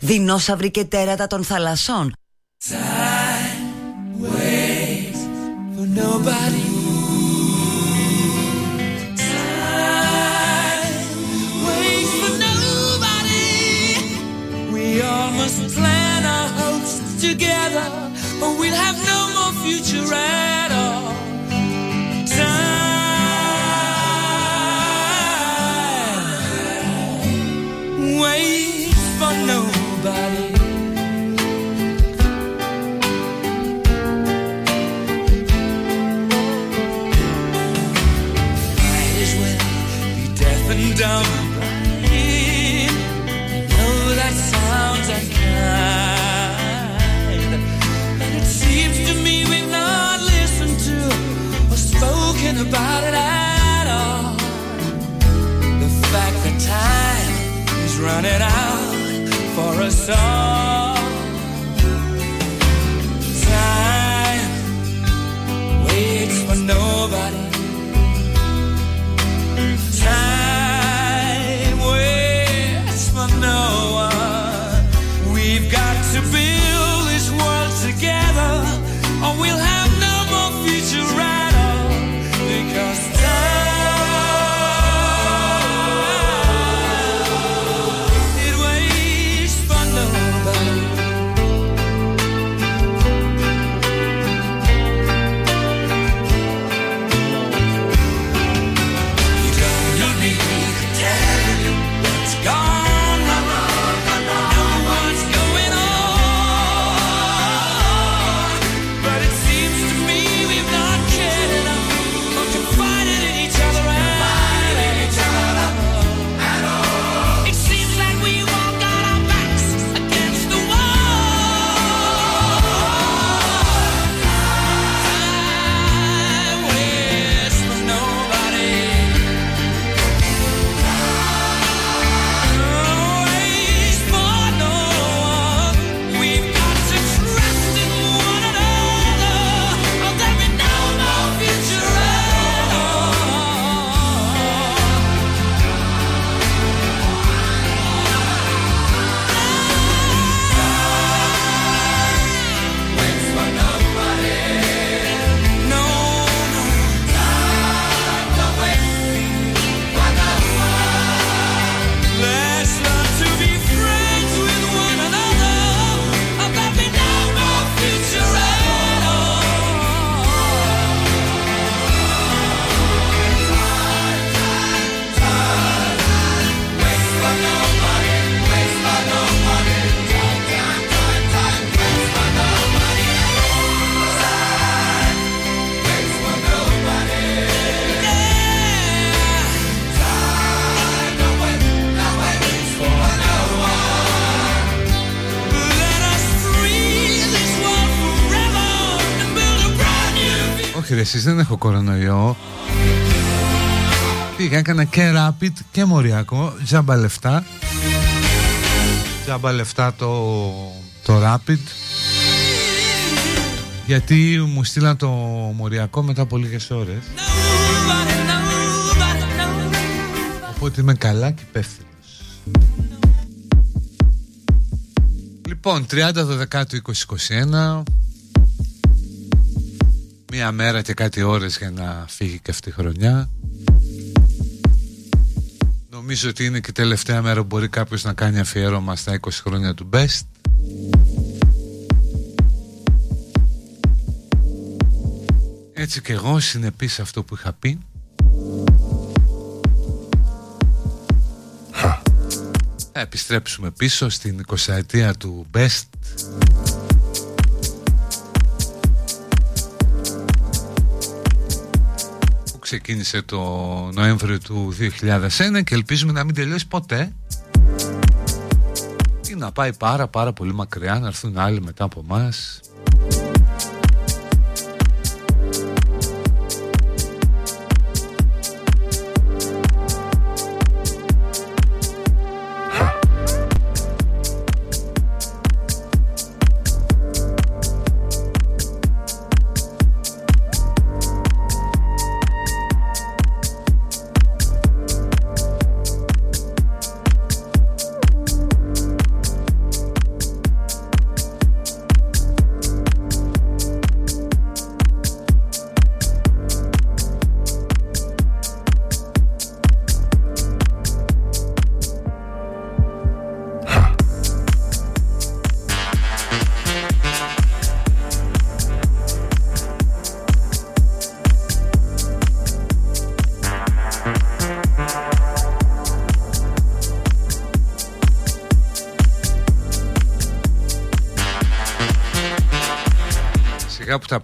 Δεινόσαυροι και τέρατα των θαλασσών. Time waits for nobody. Time waits for nobody. We all must plan our hopes together, or we'll have no more future song. Εσείς δεν έχω κορονοϊό Πήγα έκανα και rapid και μοριακό Τζάμπα λεφτά Τζάμπα λεφτά το, το rapid Γιατί μου στείλαν το μοριακό μετά από λίγες ώρες Nobody, nobody, nobody. Οπότε είμαι καλά και υπεύθυνος. Λοιπόν, 30 Δεκάτου 2021 Μία μέρα και κάτι ώρες για να φύγει και αυτή η χρονιά. Νομίζω ότι είναι και η τελευταία μέρα που μπορεί κάποιος να κάνει αφιέρωμα στα 20 χρόνια του Best. Έτσι και εγώ συνεπής αυτό που είχα πει. Θα επιστρέψουμε πίσω στην 20 ετία του Best ξεκίνησε το Νοέμβριο του 2001 και ελπίζουμε να μην τελειώσει ποτέ. Ή να πάει πάρα πάρα πολύ μακριά να έρθουν άλλοι μετά από μας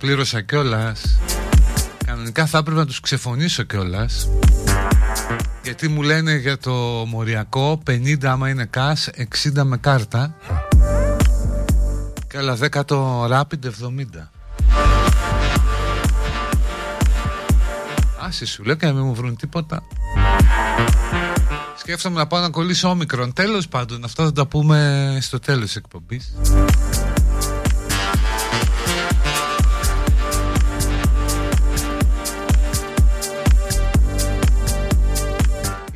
πλήρωσα κιόλας. Κανονικά θα έπρεπε να τους ξεφωνήσω κιόλας. Γιατί μου λένε για το μοριακό 50 άμα είναι cash, 60 με κάρτα. Και άλλα 10 το rapid 70. Άσε σου λέω και να μην μου βρουν τίποτα. Σκέφτομαι να πάω να κολλήσω όμικρον. Τέλος πάντων, αυτά θα τα πούμε στο τέλος της εκπομπής.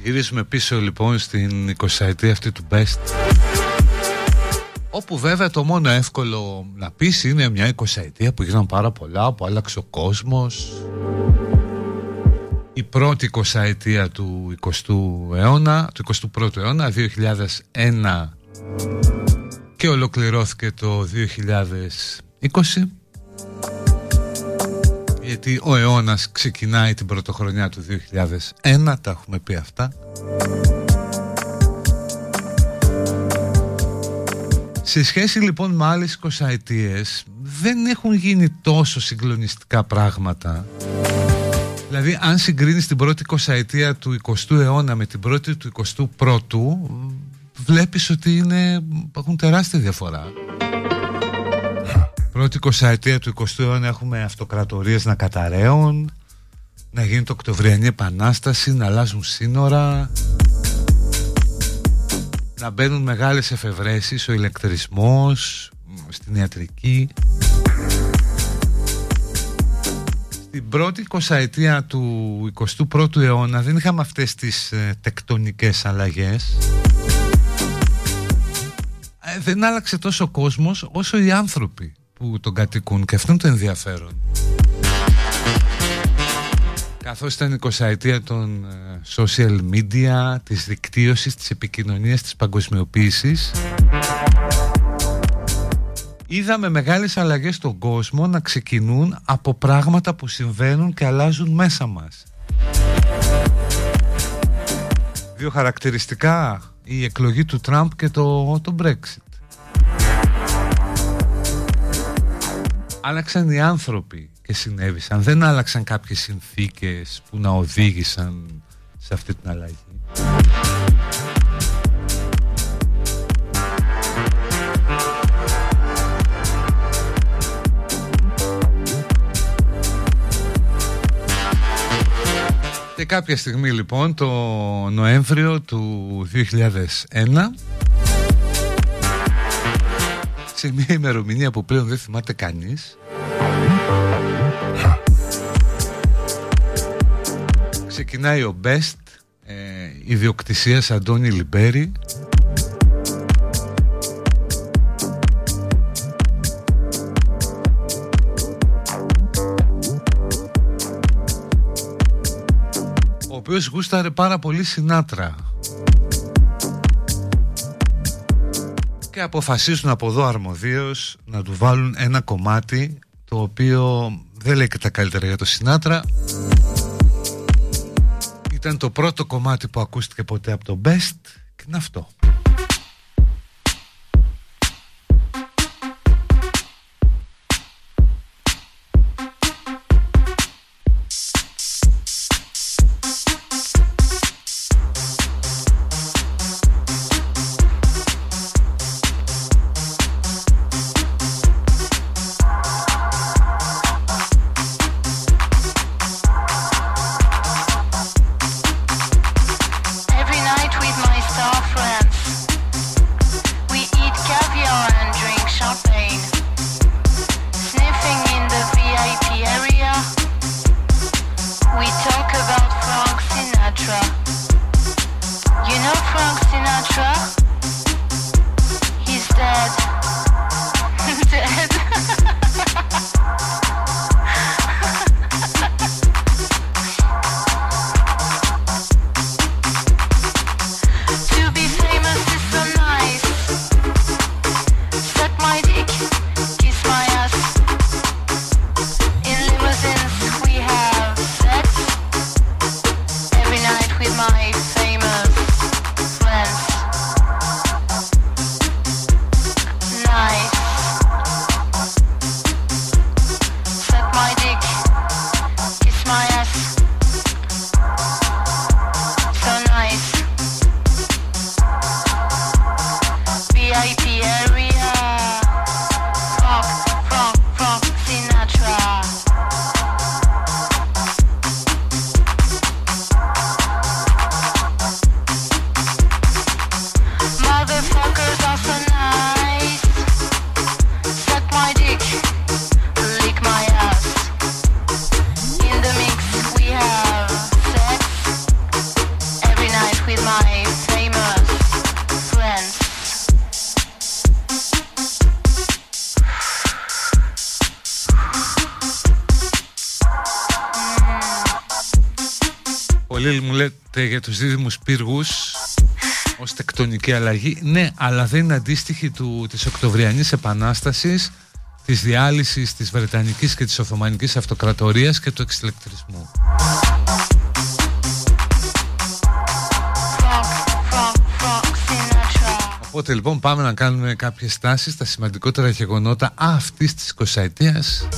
Γυρίσουμε πίσω λοιπόν στην 20 ετία αυτή του Best. Όπου βέβαια το μόνο εύκολο να πεις είναι μια 20 ετία που γίνανε πάρα πολλά Που άλλαξε ο κόσμος. Η πρώτη 20 ετία του 20ου αιώνα Του 21ου αιώνα 2001 Και ολοκληρώθηκε το 2020 γιατί ο αιώνας ξεκινάει την πρωτοχρονιά του 2001, τα έχουμε πει αυτά. Σε σχέση λοιπόν με άλλες 20 ετίες δεν έχουν γίνει τόσο συγκλονιστικά πράγματα. Δηλαδή αν συγκρίνεις την πρώτη 20 ετία του 20ου αιώνα με την πρώτη του 21ου βλέπεις ότι είναι, έχουν τεράστια διαφορά. Πρώτη 20 ετία του 20ου αιώνα έχουμε αυτοκρατορίες να καταραίουν, να γίνει το Οκτωβριανή Επανάσταση, να αλλάζουν σύνορα, να μπαίνουν μεγάλες εφευρέσεις, ο ηλεκτρισμός, στην ιατρική. Στην πρώτη 20 ετία του 21ου αιώνα δεν είχαμε αυτές τις ε, τεκτονικές αλλαγές. Ε, δεν άλλαξε τόσο ο κόσμος όσο οι άνθρωποι που τον κατοικούν και αυτό είναι το ενδιαφέρον. Καθώς ήταν η 20 ετία των ε, social media, της δικτύωσης, της επικοινωνίας, της παγκοσμιοποίησης είδαμε μεγάλες αλλαγές στον κόσμο να ξεκινούν από πράγματα που συμβαίνουν και αλλάζουν μέσα μας. Δύο χαρακτηριστικά, η εκλογή του Τραμπ και το, το Brexit. Άλλαξαν οι άνθρωποι και συνέβησαν. Δεν άλλαξαν κάποιες συνθήκες που να οδήγησαν σε αυτή την αλλαγή. Και κάποια στιγμή λοιπόν το Νοέμβριο του 2001 σε μια ημερομηνία που πλέον δεν θυμάται κανείς. Ξεκινάει ο Best ε, ιδιοκτησίας Αντώνη Λιμπέρη. Ο οποίος γούσταρε πάρα πολύ Σινάτρα και αποφασίζουν από εδώ αρμοδίως να του βάλουν ένα κομμάτι το οποίο δεν λέει και τα καλύτερα για το Σινάτρα ήταν το πρώτο κομμάτι που ακούστηκε ποτέ από το Best και είναι αυτό για τους δίδυμους πύργους ως τεκτονική αλλαγή. Ναι αλλά δεν είναι αντίστοιχη του, της Οκτωβριανής Επανάστασης της διάλυσης της Βρετανικής και της Οθωμανικής Αυτοκρατορίας και του εξηλεκτρισμού. Οπότε λοιπόν πάμε να κάνουμε κάποιες στάσεις στα σημαντικότερα γεγονότα αυτής της 20 ετίας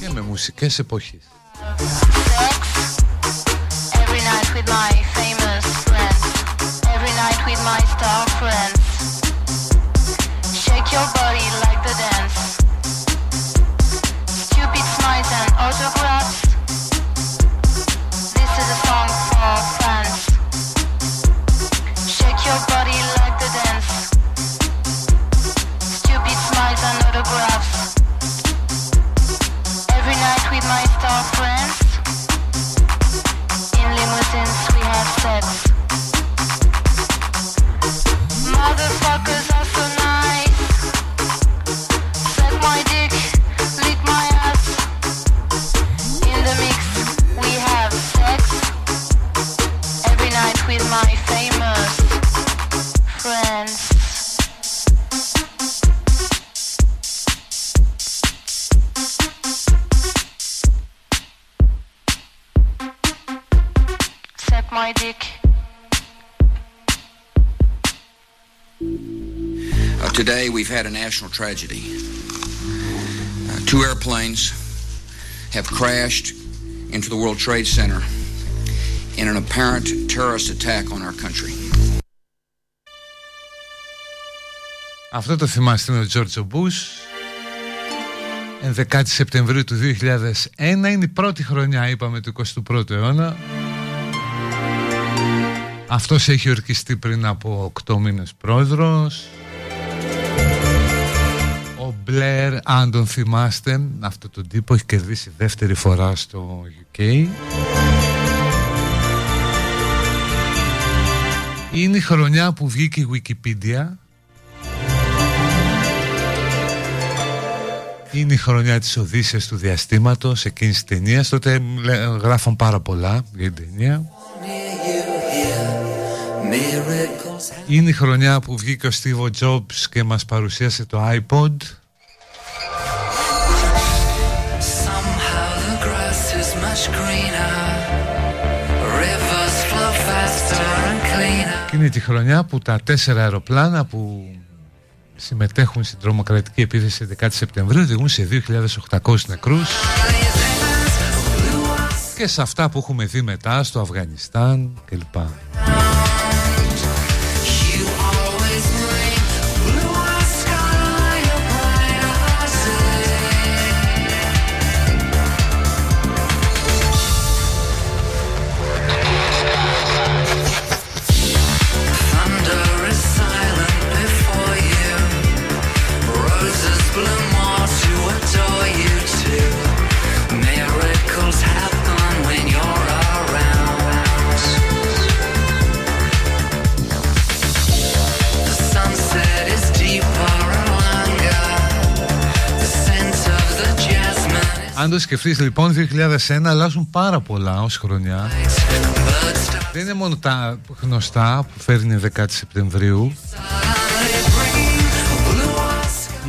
και με μουσικές εποχής Brooklyn. Had a national tragedy. Uh, two airplanes have crashed into the World Trade Center in an apparent terrorist attack on our country. Αυτό το θυμάστε είναι ο Τζόρτζο Μπούς 11 Σεπτεμβρίου του 2001 είναι η πρώτη χρονιά είπαμε του 21ου αιώνα Αυτός έχει ορκιστεί πριν από 8 μήνες πρόεδρος Μπλερ, αν τον θυμάστε, αυτό τον τύπο έχει κερδίσει δεύτερη φορά στο UK. Είναι η χρονιά που βγήκε η Wikipedia. Είναι η χρονιά της Οδύσσιας του διαστήματος εκείνης της ταινίας. Τότε γράφουν πάρα πολλά για την ταινία. Είναι η χρονιά που βγήκε ο Steve Jobs και μας παρουσίασε το iPod. Είναι τη χρονιά που τα τέσσερα αεροπλάνα που συμμετέχουν στην τρομοκρατική επίθεση 10 Σεπτεμβρίου οδηγούν σε 2.800 νεκρούς και σε αυτά που έχουμε δει μετά στο Αφγανιστάν κλπ. Αν το σκεφτείς λοιπόν 2001 αλλάζουν πάρα πολλά ως χρονιά. Δεν είναι μόνο τα γνωστά που φέρνει 10 Σεπτεμβρίου.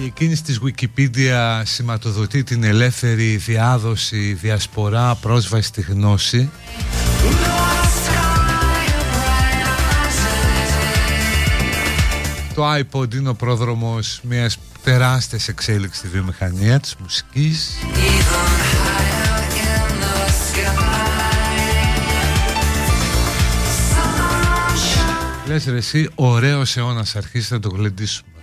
Η εκείνη της Wikipedia σηματοδοτεί την ελεύθερη διάδοση, διασπορά, πρόσβαση στη γνώση Το iPod είναι ο πρόδρομος μιας τεράστιας εξέλιξης στη βιομηχανία της μουσικής. Λες ρε εσύ ωραίος αιώνας αρχίσει να το γλεντήσουμε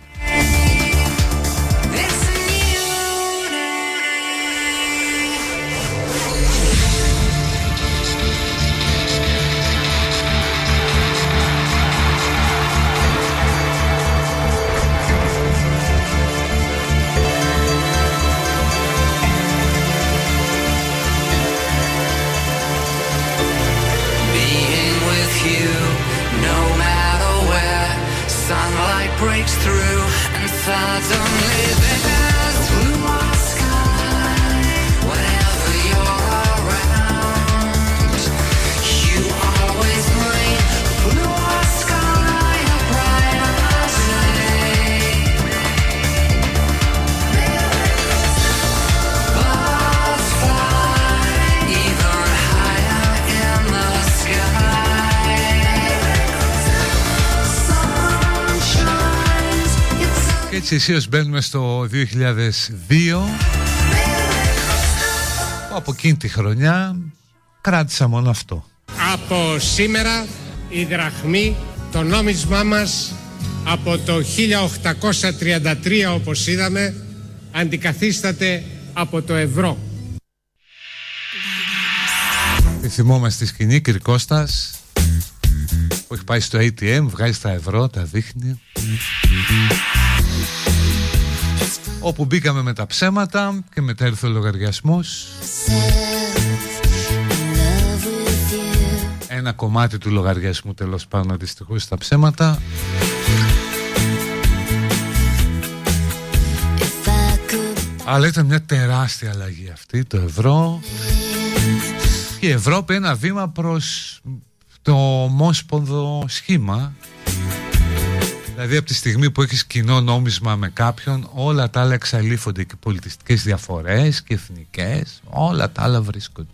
Εσύ μπαίνουμε στο 2002 από εκείνη τη χρονιά κράτησα μόνο αυτό. Από σήμερα η δραχμή το νόμισμά μας από το 1833 όπως είδαμε αντικαθίσταται από το ευρώ. Τη θυμόμαστε στη σκηνή Κυρκώστας που έχει πάει στο ATM βγάζει τα ευρώ, τα δείχνει όπου μπήκαμε με τα ψέματα και μετά ήρθε ο λογαριασμός. Ένα κομμάτι του λογαριασμού τέλος πάντων αντιστοιχούσε στα ψέματα. Αλλά ήταν μια τεράστια αλλαγή αυτή το ευρώ. Και η Ευρώπη ένα βήμα προς το ομόσπονδο σχήμα Δηλαδή από τη στιγμή που έχεις κοινό νόμισμα με κάποιον όλα τα άλλα εξαλείφονται και πολιτιστικές διαφορές και εθνικές όλα τα άλλα βρίσκονται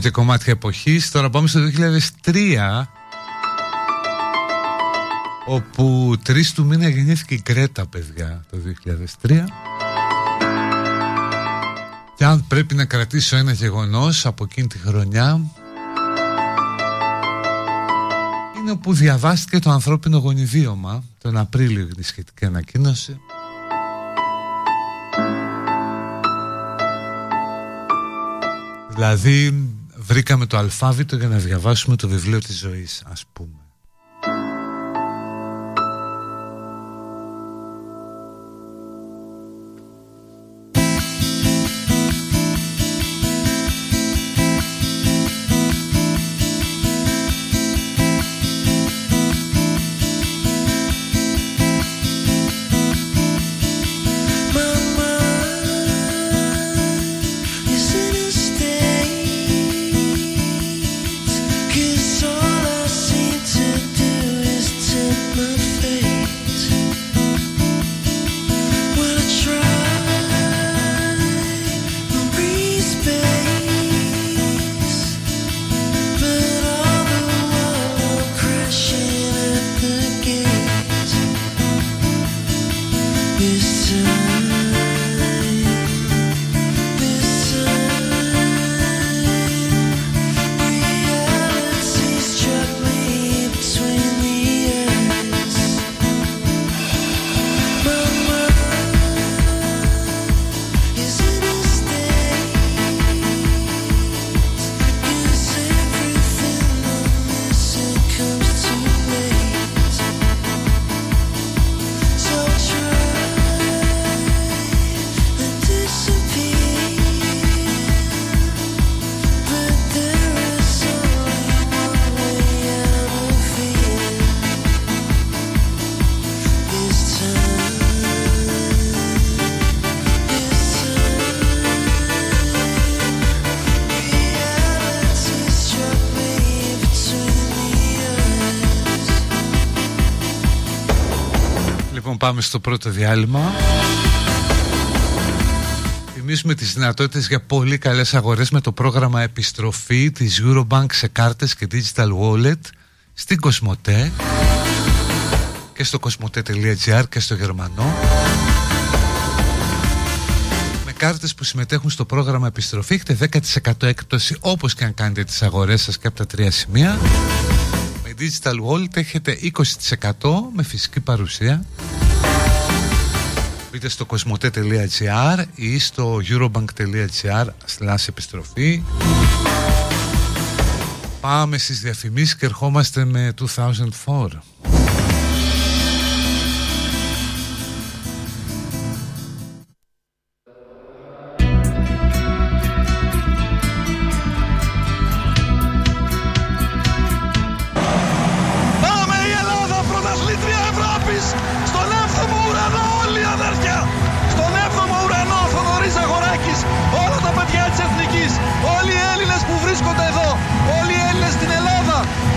και κομμάτια εποχής. Τώρα πάμε στο 2003 όπου 3 του μήνα γεννήθηκε η Κρέτα, παιδιά, το 2003. Και αν πρέπει να κρατήσω ένα γεγονός από εκείνη τη χρονιά είναι όπου διαβάστηκε το ανθρώπινο γονιδίωμα τον Απρίλιο για τη σχετική ανακοίνωση Δηλαδή βρήκαμε το αλφάβητο για να διαβάσουμε το βιβλίο της ζωής ας πούμε πάμε στο πρώτο διάλειμμα. Θυμίζουμε τις δυνατότητες για πολύ καλές αγορές με το πρόγραμμα επιστροφή της Eurobank σε κάρτες και digital wallet στην Κοσμοτέ και στο κοσμοτέ.gr και στο Γερμανό. Με κάρτες που συμμετέχουν στο πρόγραμμα επιστροφή έχετε 10% έκπτωση όπως και αν κάνετε τις αγορές σας και από τα τρία σημεία. Με digital wallet έχετε 20% με φυσική παρουσία Μπείτε στο κοσμοτέ.gr ή στο eurobank.gr slash επιστροφή. Πάμε στις διαφημίσεις και ερχόμαστε με 2004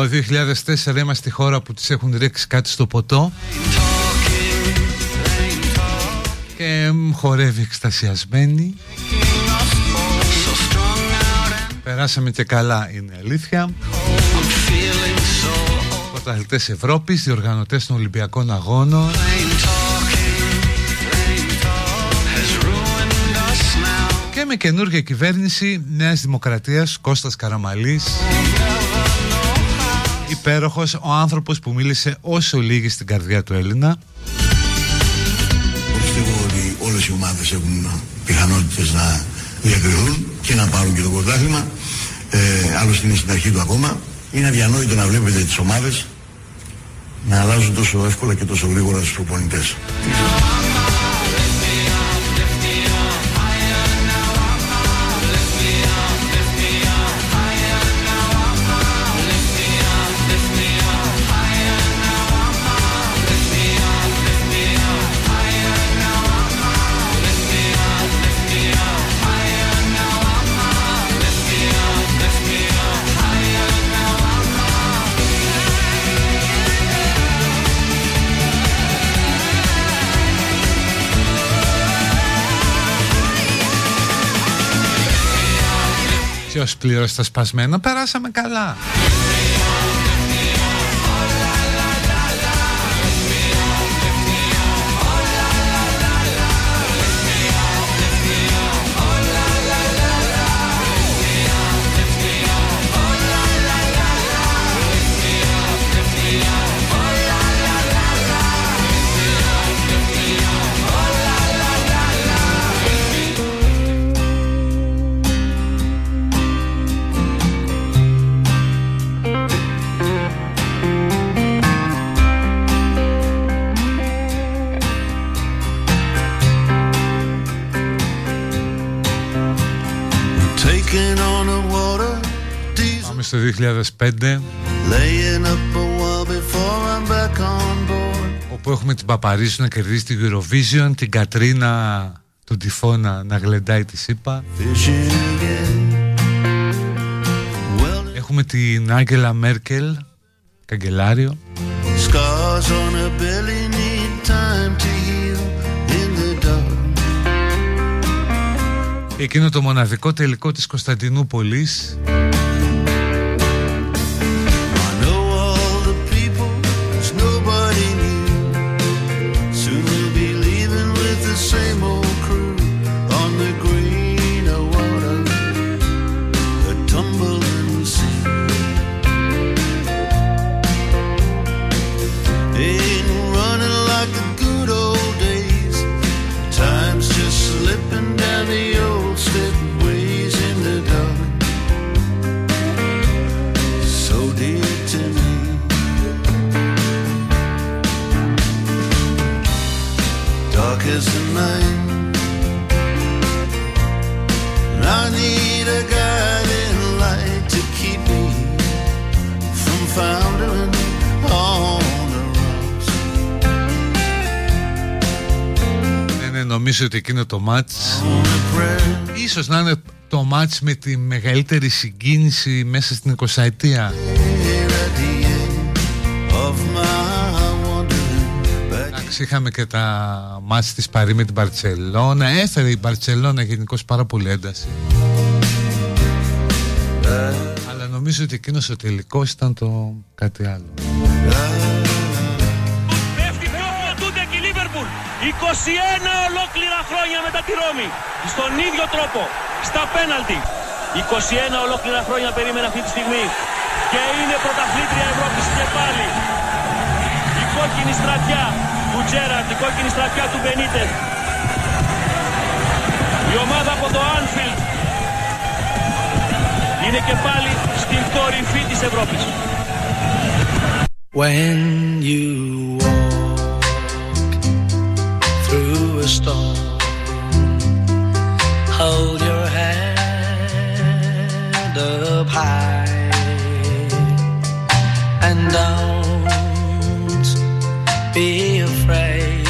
Το 2004 είμαστε η χώρα που τις έχουν ρίξει κάτι στο ποτό. Και χορεύει εκστασιασμένη. Περάσαμε και καλά είναι αλήθεια. Πρωταθλητές Ευρώπης, διοργανωτές των Ολυμπιακών Αγώνων. Και με καινούργια κυβέρνηση Νέας Δημοκρατίας Κώστας Καραμαλής υπέροχος ο άνθρωπος που μίλησε όσο λίγη στην καρδιά του Έλληνα. Πιστεύω ότι όλες οι ομάδες έχουν πιθανότητες να διακριθούν και να πάρουν και το πρωτάθλημα. Ε, άλλωστε είναι στην αρχή του ακόμα. Είναι αδιανόητο να βλέπετε τις ομάδες να αλλάζουν τόσο εύκολα και τόσο γρήγορα στους προπονητές. Ποιος πλήρωσε τα σπασμένα, περάσαμε καλά. 2005 όπου έχουμε την Παπαρίζου να κερδίσει την Eurovision την Κατρίνα τον Τυφώνα να γλεντάει τη ΣΥΠΑ Έχουμε την Άγγελα Μέρκελ καγκελάριο. Εκείνο το μοναδικό τελικό της Κωνσταντινούπολης νομίζω ότι εκείνο το μάτς ίσως να είναι το μάτς με τη μεγαλύτερη συγκίνηση μέσα στην 20 ετία Εντάξει είχαμε και τα μάτς της Παρή με την Παρτσελώνα έφερε η Παρτσελώνα γενικώς πάρα πολύ ένταση. Αλλά νομίζω ότι εκείνος ο τελικός ήταν το κάτι άλλο 21 ολόκληρα χρόνια μετά τη Ρώμη. Στον ίδιο τρόπο, στα πέναλτι. 21 ολόκληρα χρόνια περίμενε αυτή τη στιγμή. Και είναι πρωταθλήτρια Ευρώπης και πάλι. Η κόκκινη στρατιά του Τζέραρτ, η κόκκινη στρατιά του Μπενίτες. Η ομάδα από το Anfield είναι και πάλι στην κορυφή της Ευρώπης. When you a storm. Hold your head up high and don't be afraid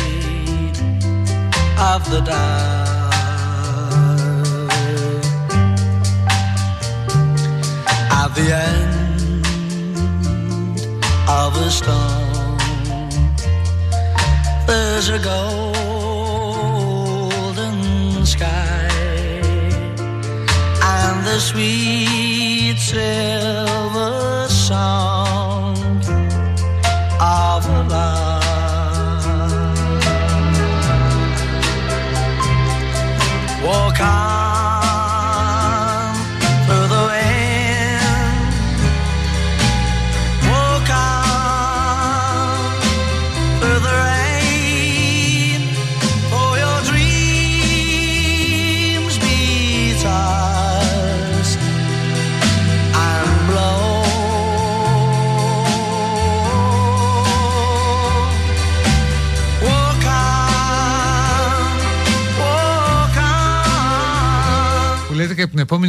of the dark. At the end of a storm, there's a goal sweet silver song of love. Walk on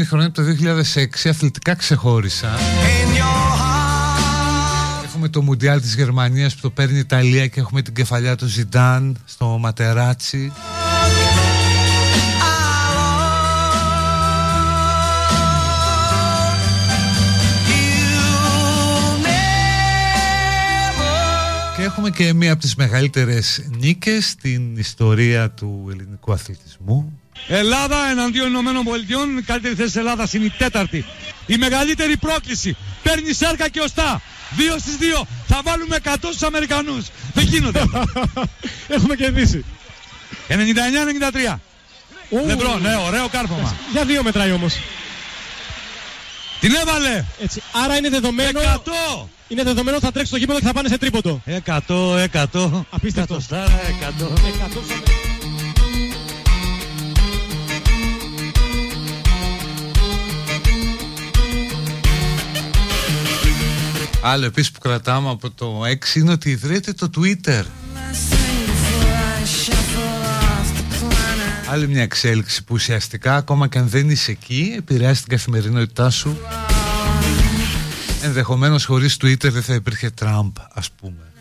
επόμενη χρονιά, το 2006, αθλητικά ξεχώρισα. Έχουμε το Μουντιάλ της Γερμανίας που το παίρνει η Ιταλία και έχουμε την κεφαλιά του Ζιντάν στο Ματεράτσι. Και έχουμε και μία από τις μεγαλύτερες νίκες στην ιστορία του ελληνικού αθλητισμού. Ελλάδα εναντίον Ηνωμένων Πολιτειών, η καλύτερη θέση της Ελλάδας είναι η τέταρτη. Η μεγαλύτερη πρόκληση. Παίρνει σάρκα και οστά. Δύο στις δύο. Θα βάλουμε 100 στους Αμερικανούς. Δεν γίνονται. Έχουμε κερδίσει. 99-93. Λεμπρό, ναι, ωραίο κάρπομα. Για δύο μετράει όμως. Την έβαλε. Έτσι. Άρα είναι δεδομένο. 100. Είναι δεδομένο ότι θα τρέξει στο γήπεδο και θα πάνε σε τρίποντο. 100, 100. Απίστευτο. 100 στάρα, 100. 100. Άλλο επίσης που κρατάμε από το 6 είναι ότι ιδρύεται το Twitter. Άλλη μια εξέλιξη που ουσιαστικά ακόμα και αν δεν είσαι εκεί επηρεάζει την καθημερινότητά σου. Ενδεχομένως χωρίς Twitter δεν θα υπήρχε Τραμπ ας πούμε.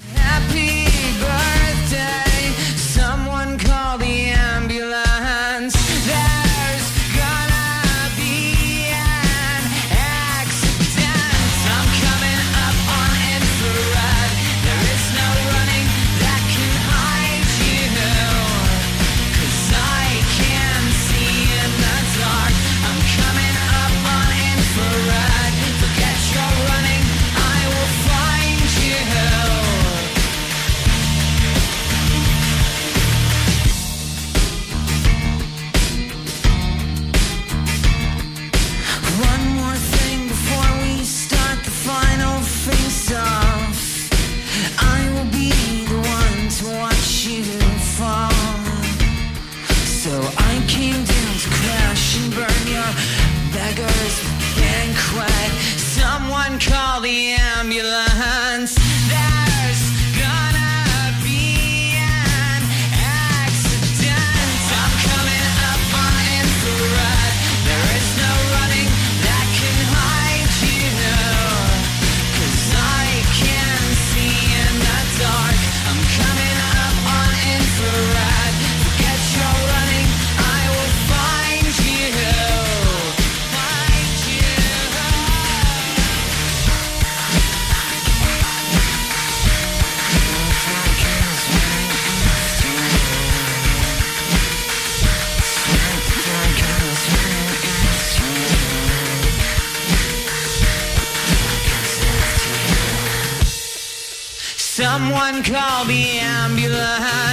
Ambulance. Call the ambulance.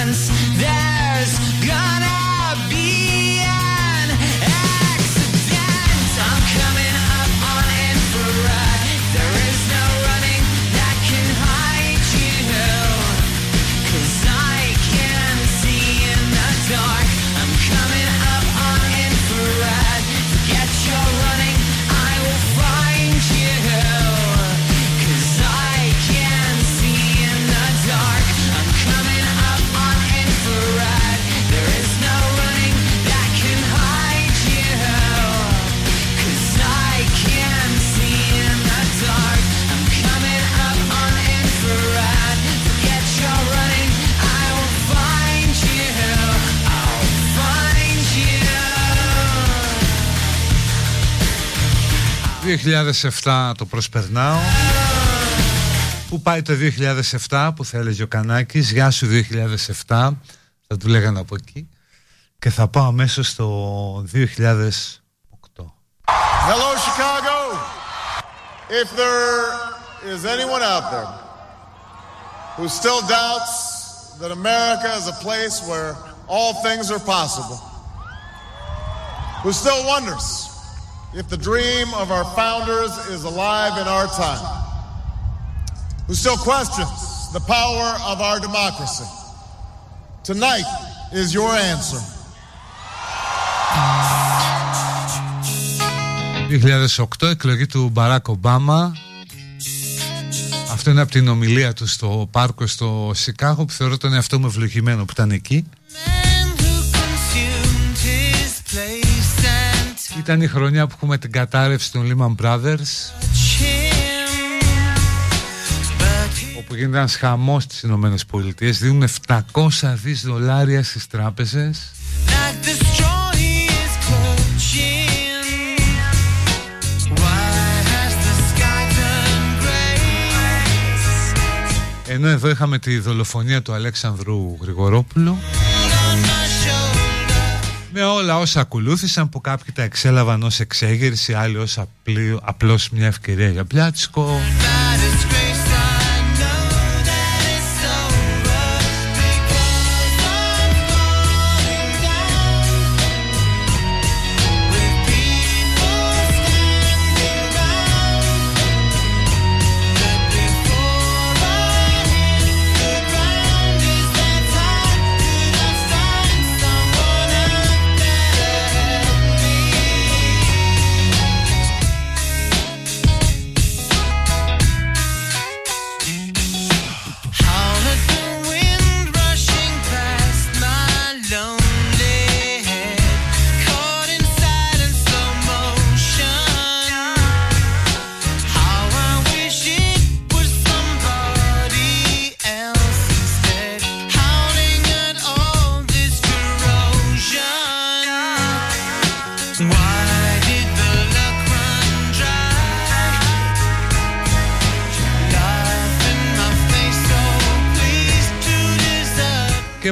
2007 το προσπερνάω. Πού πάει το 2007 που θα έλεγε ο Κανάκης Γεια σου 2007 Θα του λέγανε από εκεί Και θα πάω αμέσως στο 2008 Hello, Chicago. If there is anyone out there who still doubts that America is a place where all things are possible, who still wonders if the dream of our founders is alive in our time, who still questions the power of our democracy, tonight is your answer. 2008 εκλογή του Μπαράκ Ομπάμα Αυτό είναι από την ομιλία του στο πάρκο στο Σικάγο που θεωρώ τον εαυτό μου ευλογημένο που ήταν εκεί Ήταν η χρονιά που έχουμε την κατάρρευση των Lehman Brothers όπου γίνεται ένας χαμός στις Ηνωμένες Πολιτείες δίνουν 700 δις δολάρια στις τράπεζες. Ενώ εδώ είχαμε τη δολοφονία του Αλέξανδρου Γρηγορόπουλου με όλα όσα ακολούθησαν που κάποιοι τα εξέλαβαν ως εξέγερση άλλοι ως απλή, απλώς μια ευκαιρία για πλάτσκο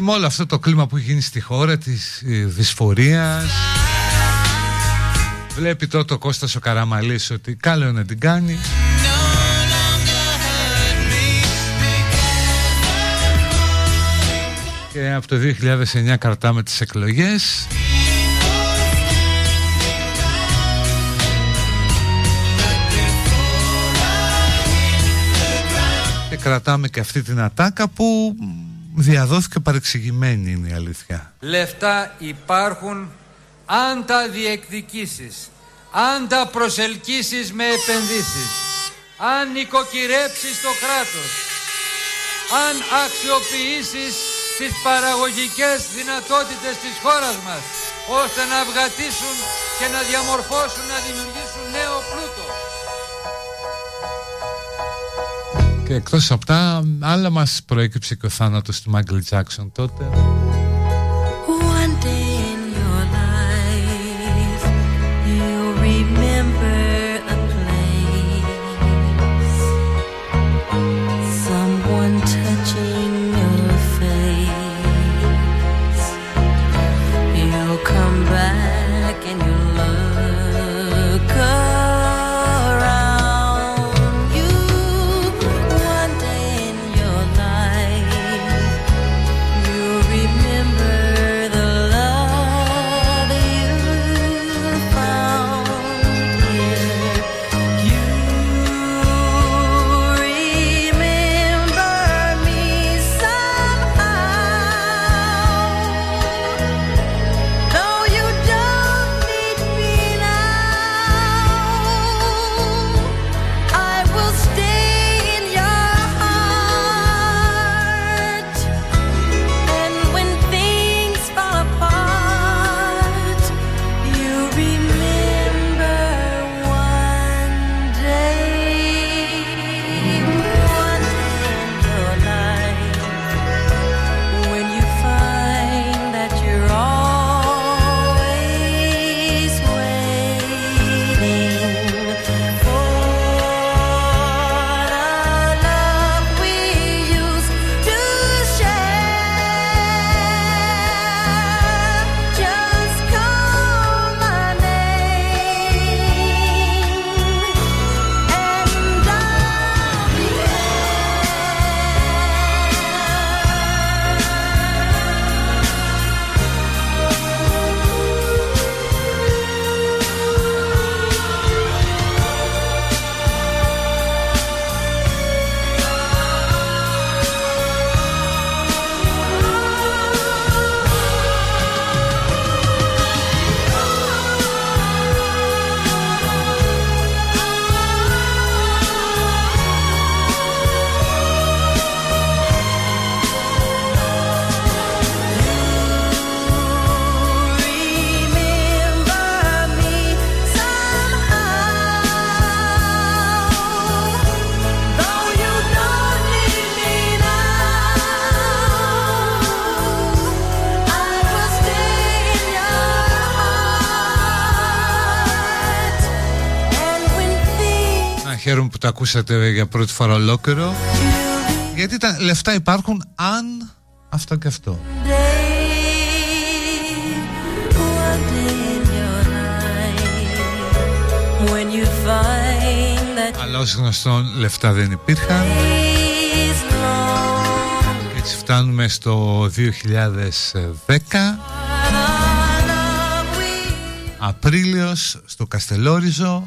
με όλο αυτό το κλίμα που έχει γίνει στη χώρα της ε, δυσφορίας. Βλέπει τότε ο Κώστας ο Καραμαλής ότι καλό να την κάνει. Και από το 2009 κρατάμε τις εκλογές. Και κρατάμε και αυτή την ατάκα που διαδόθηκε παρεξηγημένη είναι η αλήθεια. Λεφτά υπάρχουν αν τα διεκδικήσεις, αν τα προσελκύσεις με επενδύσεις, αν νοικοκυρέψεις το κράτος, αν αξιοποιήσεις τις παραγωγικές δυνατότητες της χώρας μας, ώστε να βγατήσουν και να διαμορφώσουν, να δημιουργήσουν νέο πλούτο. Και εκτός από τα άλλα μας προέκυψε και ο θάνατος του Μάγκλ Τζάξον τότε. Χαίρομαι που το ακούσατε για πρώτη φορά ολόκληρο. Γιατί τα λεφτά υπάρχουν αν αυτό και αυτό. Αλλά ως γνωστόν λεφτά δεν υπήρχαν. Έτσι φτάνουμε στο 2010 Απρίλιος στο Καστελόριζο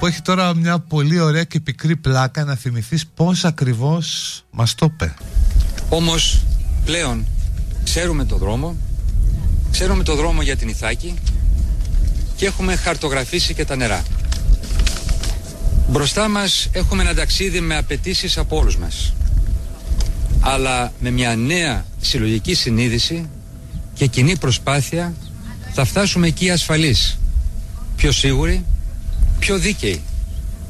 όπου έχει τώρα μια πολύ ωραία και πικρή πλάκα να θυμηθείς πώς ακριβώς μας το είπε. Όμως πλέον ξέρουμε το δρόμο, ξέρουμε το δρόμο για την Ιθάκη και έχουμε χαρτογραφήσει και τα νερά. Μπροστά μας έχουμε ένα ταξίδι με απαιτήσεις από όλους μας. Αλλά με μια νέα συλλογική συνείδηση και κοινή προσπάθεια θα φτάσουμε εκεί ασφαλείς, πιο σίγουροι, πιο δίκαιοι,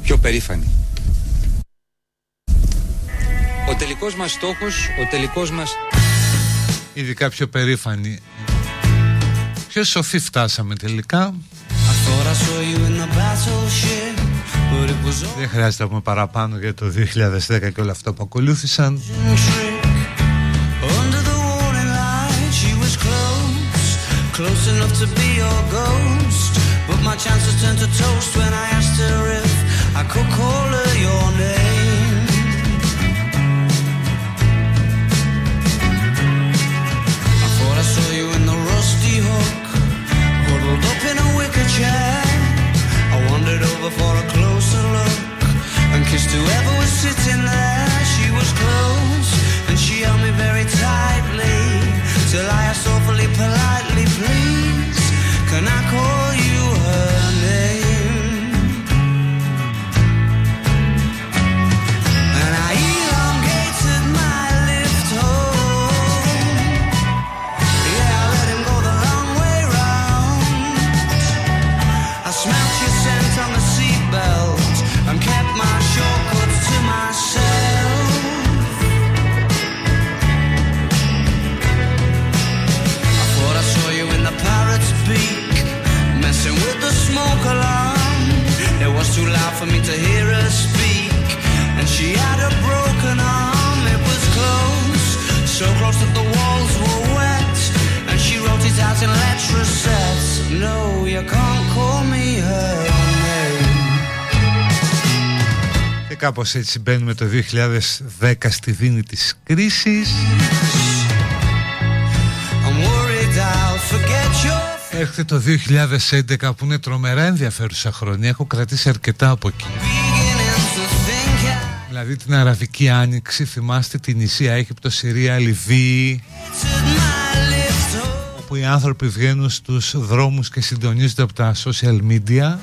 πιο περήφανοι. Ο τελικός μας στόχος, ο τελικός μας... Ειδικά πιο περήφανοι. Πιο σοφοί φτάσαμε τελικά. Δεν χρειάζεται να πούμε παραπάνω για το 2010 και όλα αυτά που ακολούθησαν. Close enough to be your ghost But my chances turned to toast when I asked her if I could call her your name. I thought I saw you in the rusty hook Huddled up in a wicker chair. I wandered over for a closer look And kissed whoever was sitting there. She was close and she held me very tightly Till I asked awfully politely, set No, you can't call me her name Και κάπως έτσι μπαίνουμε το 2010 στη δίνη της κρίσης I'm worried I'll forget your Έρχεται το 2011 που είναι τρομερά ενδιαφέρουσα χρόνια. Έχω κρατήσει αρκετά από εκεί. Δηλαδή την Αραβική Άνοιξη, θυμάστε την νησία Αίγυπτο, Συρία, Λιβύη όπου οι άνθρωποι βγαίνουν στους δρόμους και συντονίζονται από τα social media.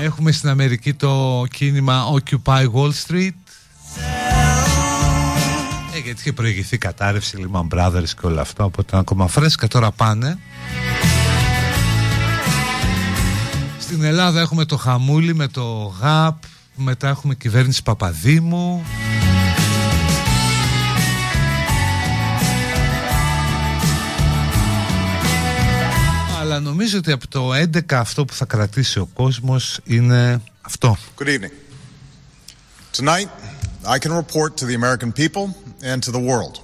Έχουμε στην Αμερική το κίνημα Occupy Wall Street. Ε, γιατί είχε προηγηθεί κατάρρευση Lehman Brothers και όλα αυτά οπότε είναι ακόμα φρέσκα τώρα πάνε. Στην Ελλάδα έχουμε το χαμούλι με το ΓΑΠ μετά έχουμε κυβέρνηση Παπαδήμου Αλλά νομίζω ότι από το 11 αυτό που θα κρατήσει ο κόσμος είναι αυτό. Good evening. Tonight, I can report to the American people and to the world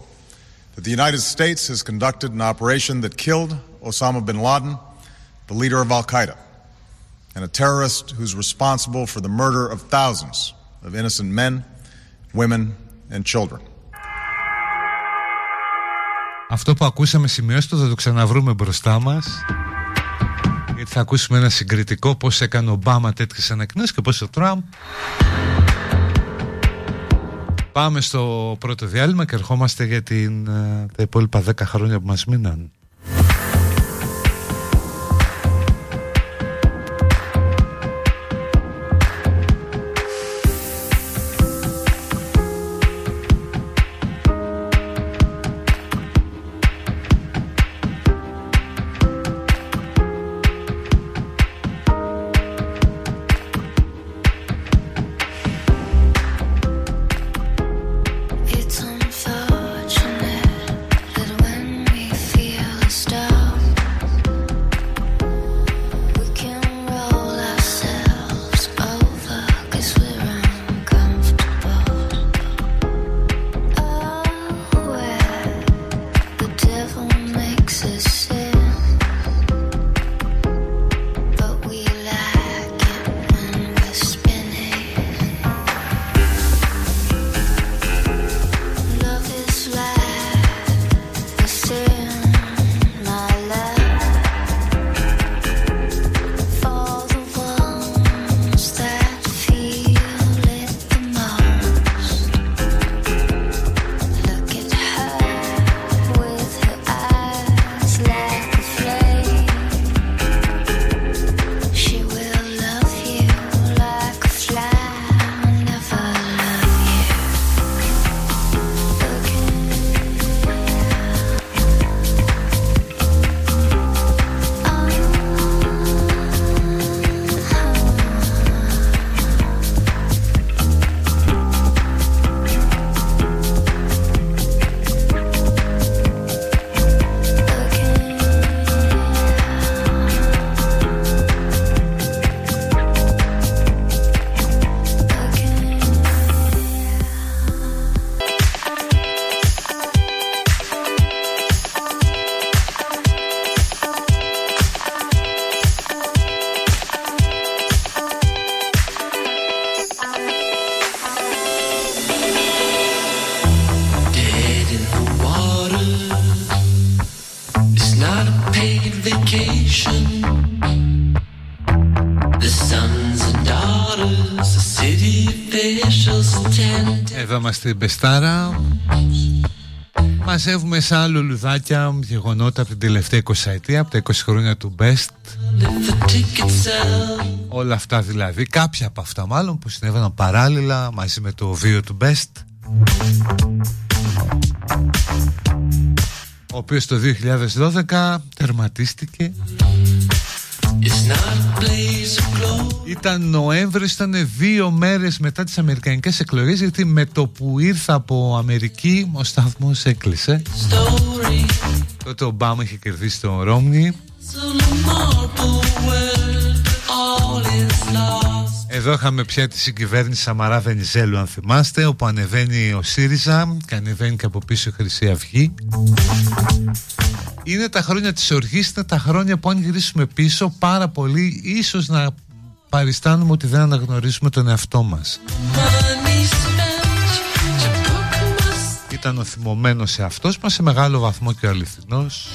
that the United States has conducted an operation that killed Osama bin Laden, the leader of Al Qaeda, and a terrorist who's responsible for the murder of thousands of innocent men, women, and children. Αυτό που ακούσαμε σημειώστε το θα το ξαναβρούμε μπροστά μας γιατί θα ακούσουμε ένα συγκριτικό πώς έκανε ο Ομπάμα τέτοιες ανακοινώσεις και πώς ο Τραμπ Πάμε στο πρώτο διάλειμμα και ερχόμαστε για την, ε, τα υπόλοιπα 10 χρόνια που μας μείναν. Εδώ είμαστε η Μπεστάρα. Μαζεύουμε σαν λουλουδάκια γεγονότα από την τελευταία 20 ετία Από τα 20 χρόνια του Best. The ticket sell. Όλα αυτά δηλαδή Κάποια από αυτά μάλλον που συνέβαιναν παράλληλα Μαζί με το βίο του Best. Ο οποίος το 2012 τερματίστηκε Ήταν Νοέμβρη, ήταν δύο μέρες μετά τις Αμερικανικές εκλογές Γιατί με το που ήρθα από Αμερική ο σταθμός έκλεισε Story. Τότε ο Ομπάμα είχε κερδίσει τον Ρόμνη So the marble world, all is lost. Εδώ είχαμε πια τη συγκυβέρνηση Σαμαρά Βενιζέλου αν θυμάστε Όπου ανεβαίνει ο ΣΥΡΙΖΑ και ανεβαίνει και από πίσω η Χρυσή Αυγή Είναι τα χρόνια της οργής, είναι τα χρόνια που αν γυρίσουμε πίσω πάρα πολύ Ίσως να παριστάνουμε ότι δεν αναγνωρίζουμε τον εαυτό μας Money spent to book my Ήταν ο θυμωμένος σε αυτός μας σε μεγάλο βαθμό και ο αληθινός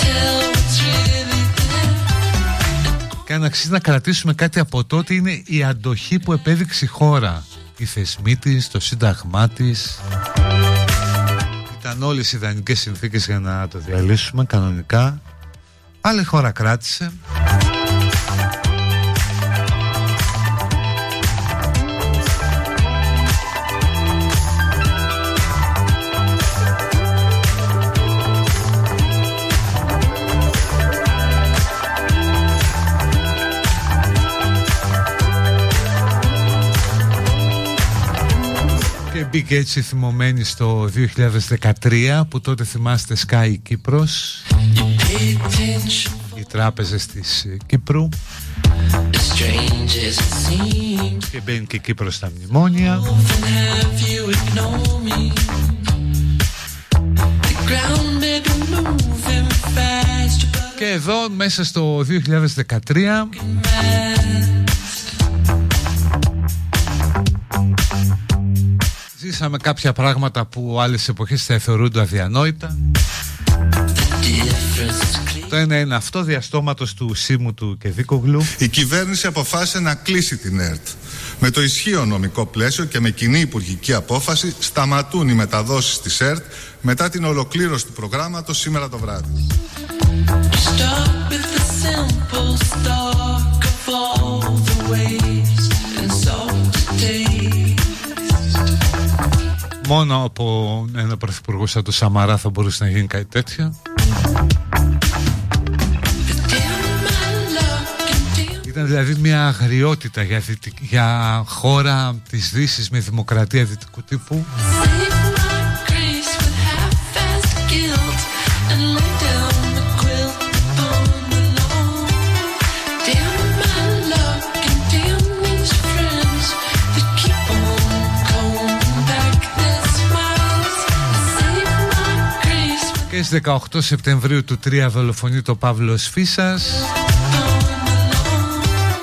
tell what's really there. Και αν αξίζει να κρατήσουμε κάτι από τότε είναι η αντοχή που επέδειξε η χώρα. Οι θεσμοί της, το σύνταγμά της. Ήταν όλες οι ιδανικές συνθήκες για να το διαλύσουμε κανονικά. Άλλη χώρα κράτησε. Μπήκε έτσι θυμωμένη στο 2013 που τότε θυμάστε Sky Κύπρος Pay attention, οι τράπεζες της ε, Κύπρου as strange as it seems. και μπαίνει και η Κύπρος στα μνημόνια Often have you ignore me. The ground may be moving fast, but και εδώ μέσα στο 2013 ζήσαμε κάποια πράγματα που άλλες εποχές θα θεωρούνται αδιανόητα difference is clear. το ένα είναι αυτό διαστόματος του Σίμου του και Δίκογλου Η κυβέρνηση αποφάσισε να κλείσει την ΕΡΤ. Με το ισχύο νομικό πλαίσιο και με κοινή υπουργική απόφαση σταματούν οι μεταδόσεις της ΕΡΤ μετά την ολοκλήρωση του προγράμματος σήμερα το βράδυ. Start Μόνο από ένα πρωθυπουργό σαν το Σαμαρά θα μπορούσε να γίνει κάτι τέτοιο. Dim my luck and dim Ήταν δηλαδή μια αγριότητα για, δυτικ- για χώρα της Δύσης με δημοκρατία δυτικού τύπου. Στις 18 Σεπτεμβρίου του 3 δολοφονεί το Παύλος Φίσας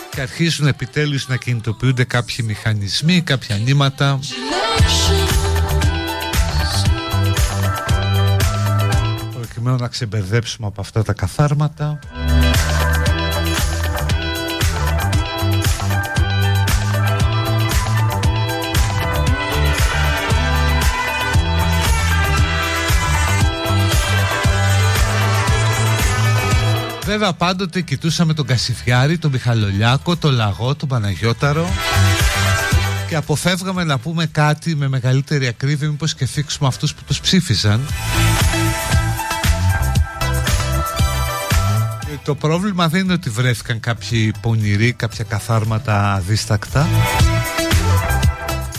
και αρχίζουν επιτέλους να κινητοποιούνται κάποιοι μηχανισμοί, κάποια νήματα προκειμένου να ξεμπερδέψουμε από αυτά τα καθάρματα. Βέβαια πάντοτε κοιτούσαμε τον Κασιφιάρη, τον Μιχαλολιάκο, τον Λαγό, τον Παναγιώταρο και αποφεύγαμε να πούμε κάτι με μεγαλύτερη ακρίβεια μήπως και θίξουμε αυτούς που τους ψήφισαν. Και το πρόβλημα δεν είναι ότι βρέθηκαν κάποιοι πονηροί, κάποια καθάρματα αδίστακτα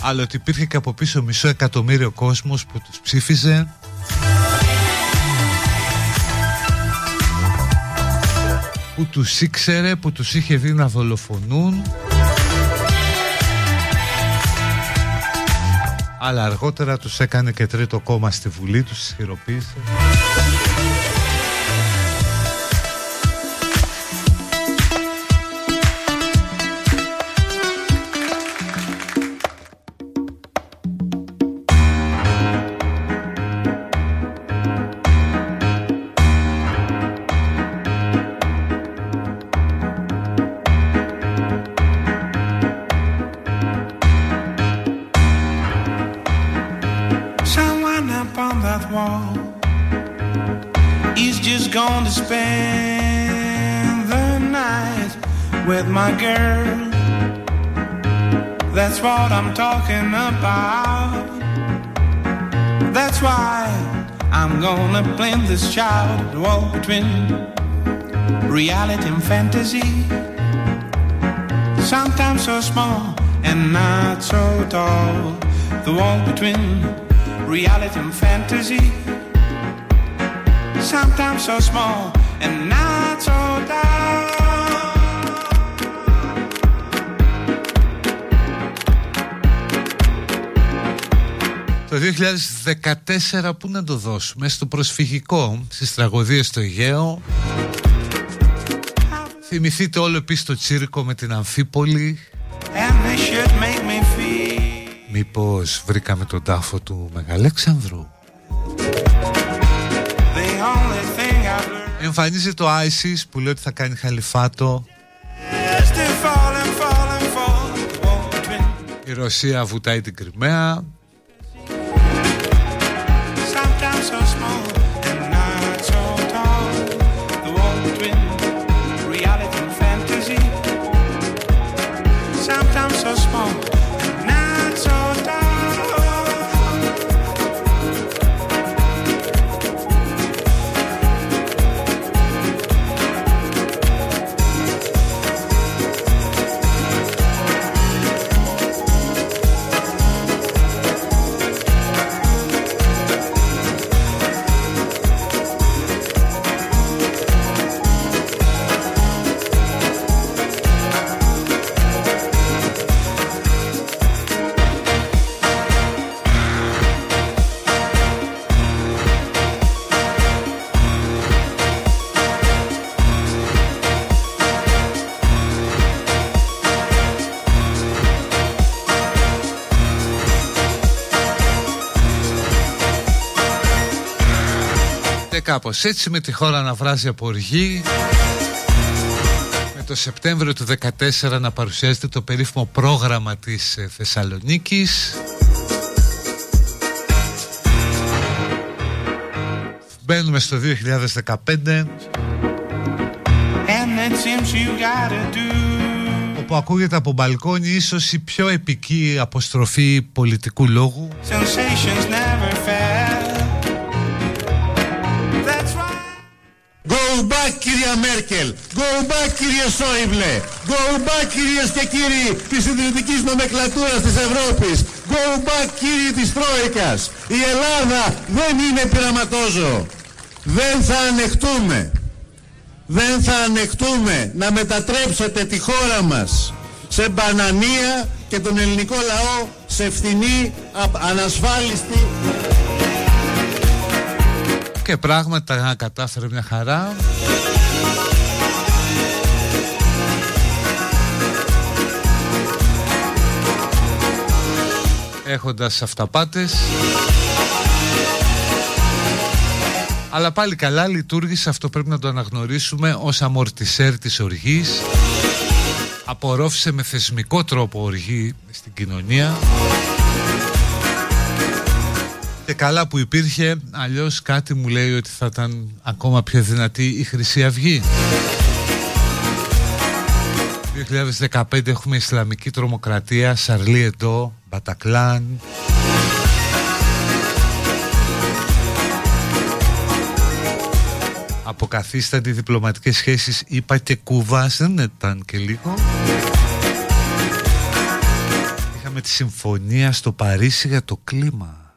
αλλά ότι υπήρχε και από πίσω μισό εκατομμύριο κόσμος που τους ψήφιζε που τους ήξερε, που τους είχε δει να δολοφονούν. Αλλά αργότερα τους έκανε και τρίτο κόμμα στη Βουλή, τους ισχυροποίησε talking about. That's why I'm gonna blend this child wall between reality and fantasy. Sometimes so small and not so tall. The wall between reality and fantasy. Sometimes so small and not so tall. 2014 πού να το δώσουμε; Στο προσφυγικό Στις τραγωδίες στο Αιγαίο. Θυμηθείτε όλο επίσης το τσίρκο με την Αμφίπολη. And they should make me feel. Μήπως βρήκαμε τον τάφο του Μεγαλέξανδρου; The only thing I've learned. Εμφανίζει το ISIS που λέει ότι θα κάνει χαλιφάτο. Is to fall and fall and fall. The wall between Η Ρωσία βουτάει την Κρυμαία κάπως έτσι με τη χώρα να βράζει από οργή Με το Σεπτέμβριο του 2014 να παρουσιάζεται το περίφημο πρόγραμμα της ε, Θεσσαλονίκης. Μπαίνουμε στο 2015 And it seems you gotta do. όπου ακούγεται από μπαλκόνι ίσως η πιο επική αποστροφή πολιτικού λόγου κυρία Μέρκελ, go back κύριε Σόιμπλε, go back κυρίες και κύριοι της ιδρυτικής νομεκλατούρας της Ευρώπης, go back κύριοι της Τρόικας. Η Ελλάδα δεν είναι πειραματόζω. Δεν θα ανεχτούμε, δεν θα ανεχτούμε να μετατρέψετε τη χώρα μας σε μπανανία και τον ελληνικό λαό σε φθηνή, α- ανασφάλιστη. Και πράγματα κατάφερε μια χαρά έχοντας αυταπάτες. Αλλά πάλι καλά λειτουργήσε αυτό. Πρέπει να το αναγνωρίσουμε ως αμορτισέρ της οργής. Απορρόφησε με θεσμικό τρόπο οργή στην κοινωνία. Και καλά που υπήρχε, αλλιώς κάτι μου λέει ότι θα ήταν ακόμα πιο δυνατή η Χρυσή Αυγή. 2015 έχουμε Ισλαμική τρομοκρατία, Σαρλί Εντό, Μπατακλάν. Αποκαθίστανται οι διπλωματικές σχέσεις, είπα και Κούβας, δεν ήταν και λίγο. Είχαμε τη συμφωνία στο Παρίσι για το κλίμα.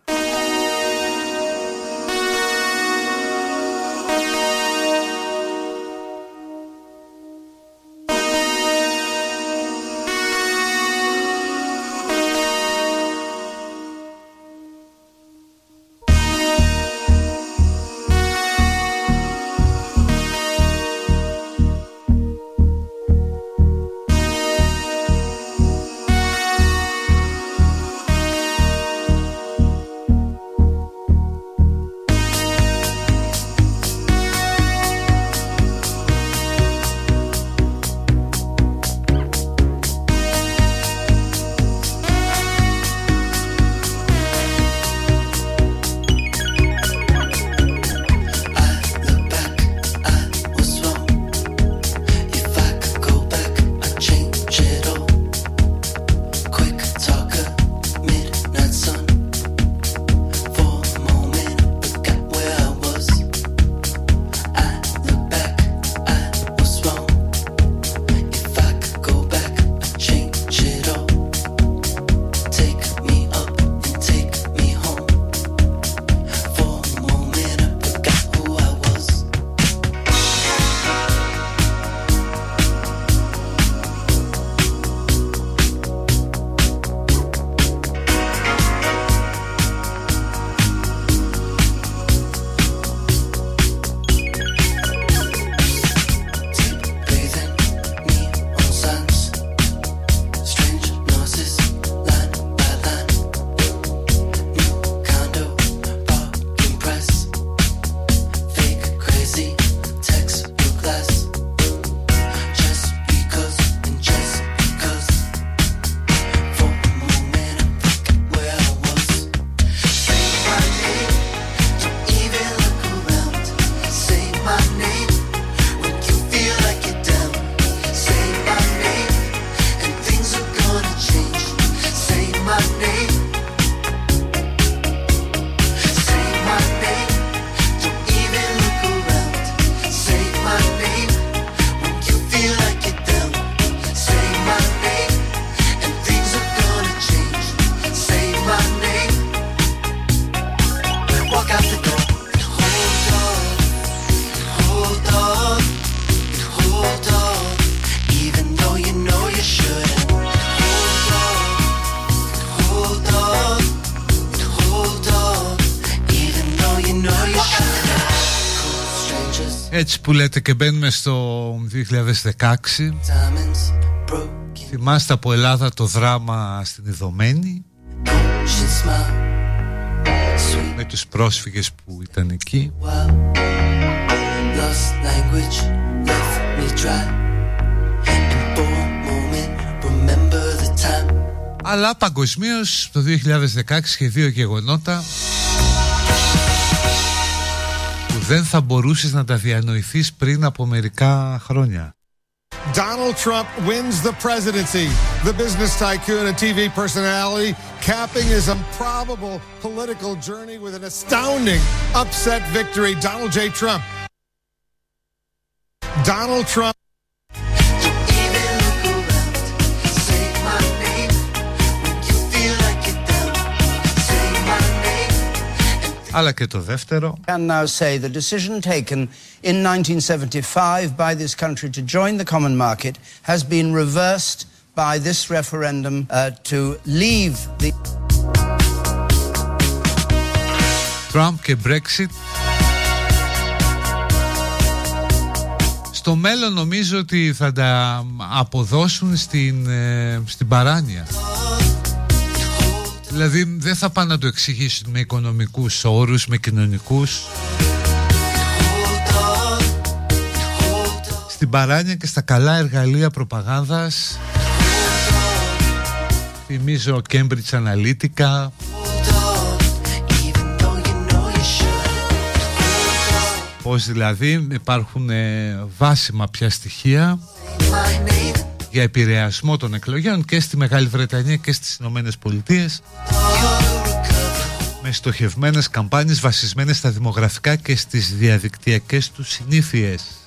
Έτσι που λέτε και μπαίνουμε στο 2016 Θυμάστε από Ελλάδα το δράμα στην Ιδωμένη Με τους πρόσφυγες που ήταν εκεί. Αλλά παγκοσμίως το 2016 και δύο γεγονότα δεν θα μπορούσες να τα διανοηθείς πριν από μερικά χρόνια. Donald Trump wins the presidency. The business tycoon and TV personality capping his improbable political journey with an astounding upset victory. Donald J. Trump. Donald Trump. Αλλά και το δεύτερο. can now say the decision taken in 1975 by this country to join the common market has been reversed by this referendum uh, to leave the Trump και Brexit Στο μέλλον νομίζω ότι θα τα αποδώσουν στην, ε, στην παράνοια Δηλαδή δεν θα πάνε να το εξηγήσουν με οικονομικούς όρους, με κοινωνικούς. Στην παράνοια και στα καλά εργαλεία προπαγάνδας Θυμίζω Cambridge Analytica. Πώς δηλαδή υπάρχουν ε, βάσιμα πια στοιχεία για επηρεασμό των εκλογών και στη Μεγάλη Βρετανία και στις Ηνωμένες Πολιτείες με στοχευμένες καμπάνιες βασισμένες στα δημογραφικά και στις διαδικτυακές τους συνήθειες.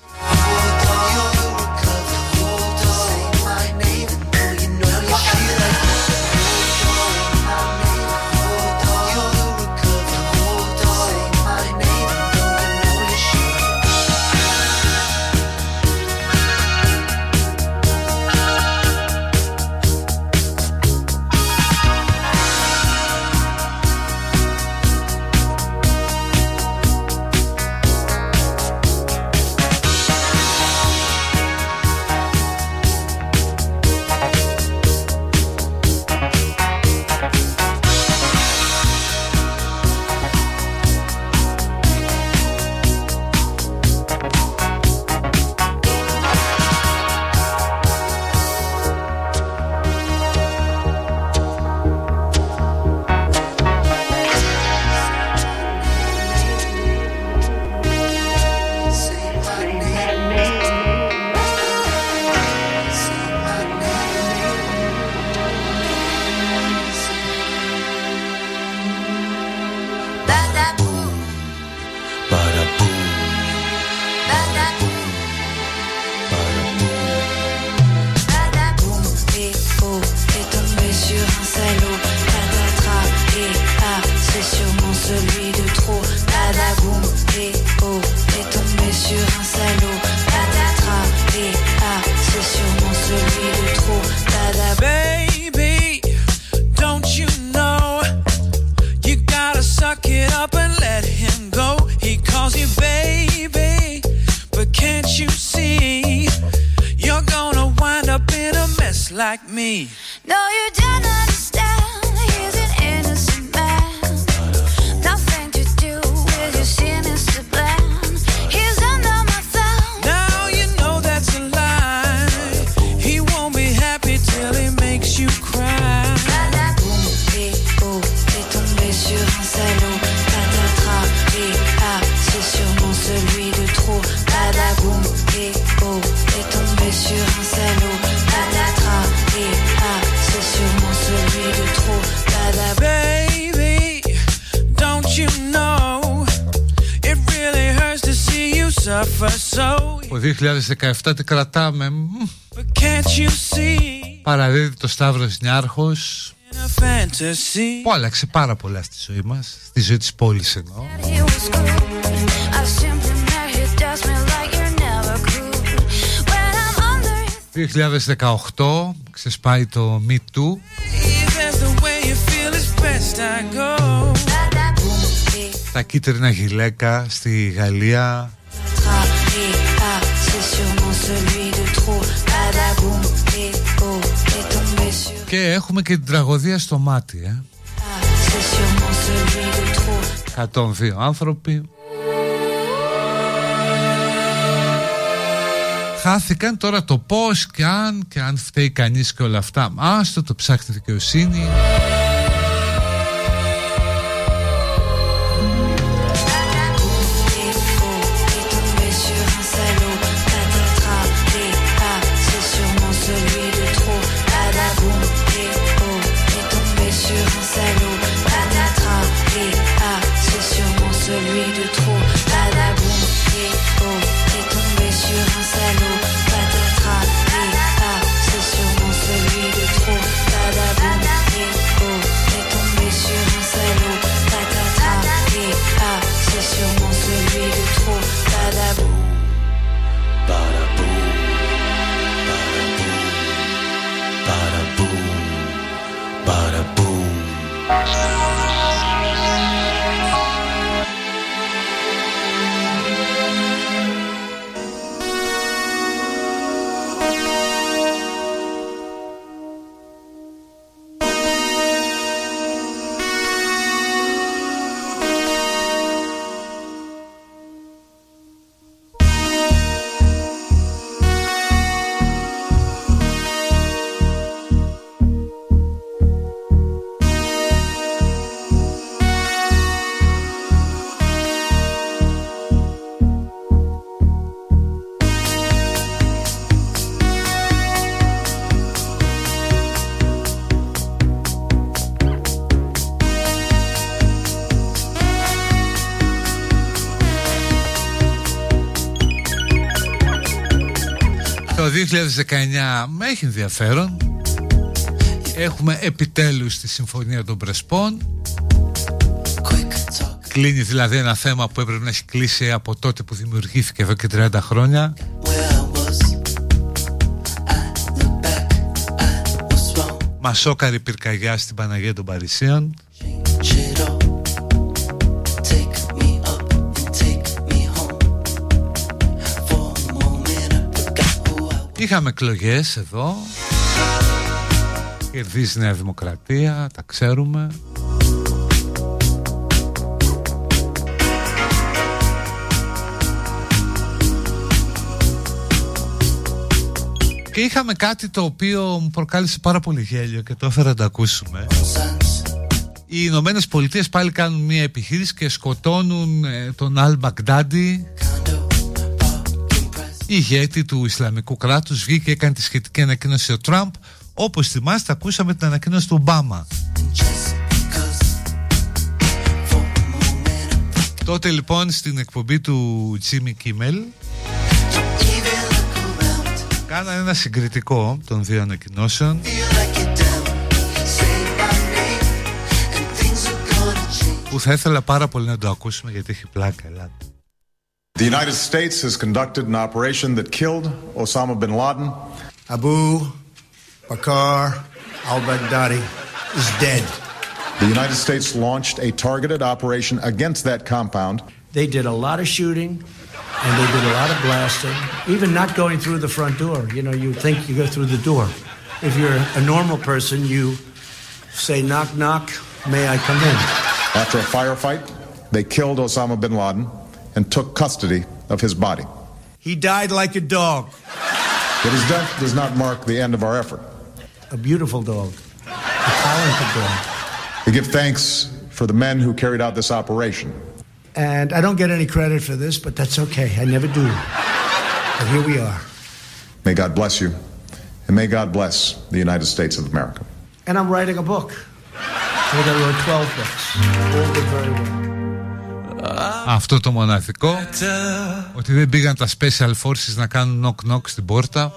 Like me? No, you don't understand. 2017 κρατάμε. Παραδίδει το Σταύρος νιάρχος. Που άλλαξε πάρα πολλά στη ζωή μας. Στη ζωή πόλης ενώ. 2018 ξεσπάει το ΜΜΤ. Τα κίτρινα γυλαίκα στη Γαλλία celui de trop. Badaboum et oh, est tombé sur Και έχουμε και την τραγωδία στο μάτι ε. ah, c'est sûrement celui de trop. 102 άνθρωποι Χάθηκαν τώρα το πώς και αν και αν φταίει κανείς και όλα αυτά Άστο το ψάχνει δικαιοσύνη έχει ενδιαφέρον. Έχουμε επιτέλους τη Συμφωνία των Πρεσπών. Κλείνει δηλαδή ένα θέμα που έπρεπε να έχει κλείσει από τότε που δημιουργήθηκε εδώ και 30 χρόνια. Μασόκαρη πυρκαγιά στην Παναγία των Παρισίων Είχαμε εκλογές εδώ. Κερδίζει η Νέα Δημοκρατία Τα ξέρουμε. Και είχαμε κάτι το οποίο μου προκάλεσε πάρα πολύ γέλιο και το έφερα να το ακούσουμε. Οι Ηνωμένες Πολιτείες πάλι κάνουν μια επιχείρηση και σκοτώνουν ε, τον Αλ Μπαγντάντι ηγέτη του Ισλαμικού κράτους βγήκε και έκανε τη σχετική ανακοίνωση ο Τραμπ. Όπως θυμάστε ακούσαμε την ανακοίνωση του Ομπάμα. Τότε λοιπόν στην εκπομπή του Jimmy Kimmel Κάνανε ένα συγκριτικό των δύο ανακοινώσεων. Που θα ήθελα πάρα πολύ να το ακούσουμε γιατί έχει πλάκα ελάτε. The United States has conducted an operation that killed Osama bin Laden. Abu Bakr al-Baghdadi is dead. The United States launched a targeted operation against that compound. They did a lot of shooting and they did a lot of blasting, even not going through the front door. You know, you think you go through the door. If you're a normal person, you say, knock, knock, may I come in? After a firefight, they killed Osama bin Laden and took custody of his body. He died like a dog. But his death does not mark the end of our effort. A beautiful dog. A talented dog. We give thanks for the men who carried out this operation. And I don't get any credit for this, but that's okay. I never do. But here we are. May God bless you, and may God bless the United States of America. And I'm writing a book. Think I wrote 12 books. All did very well. Αυτό το μοναδικό Ότι δεν πήγαν τα special forces να κάνουν knock knock στην πόρτα.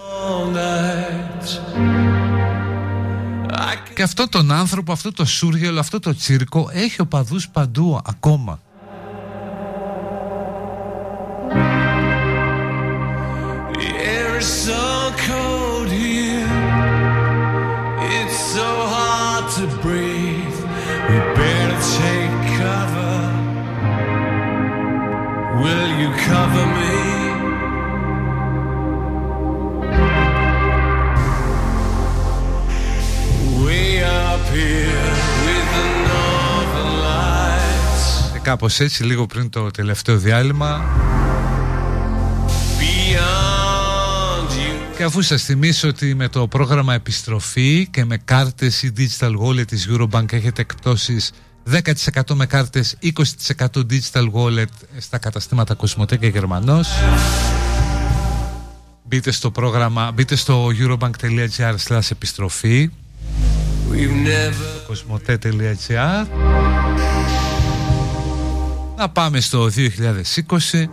Και αυτό τον άνθρωπο, αυτό το σούργελο, αυτό το τσίρκο Έχει οπαδούς παντού ακόμα. The air is so cold another me. Ε, έτσι λίγο πριν το τελευταίο διάλειμμα. Και αφού σας θυμίσω ότι με το πρόγραμμα επιστροφή και με κάρτες ή digital wallet της Eurobank έχετε εκπτώσεις 10% με κάρτες, 20% digital wallet στα καταστήματα Κοσμοτέ και Γερμανός. Μπείτε στο πρόγραμμα, μπείτε στο eurobank.gr slash επιστροφή κοσμοτέ.gr Να πάμε στο 2020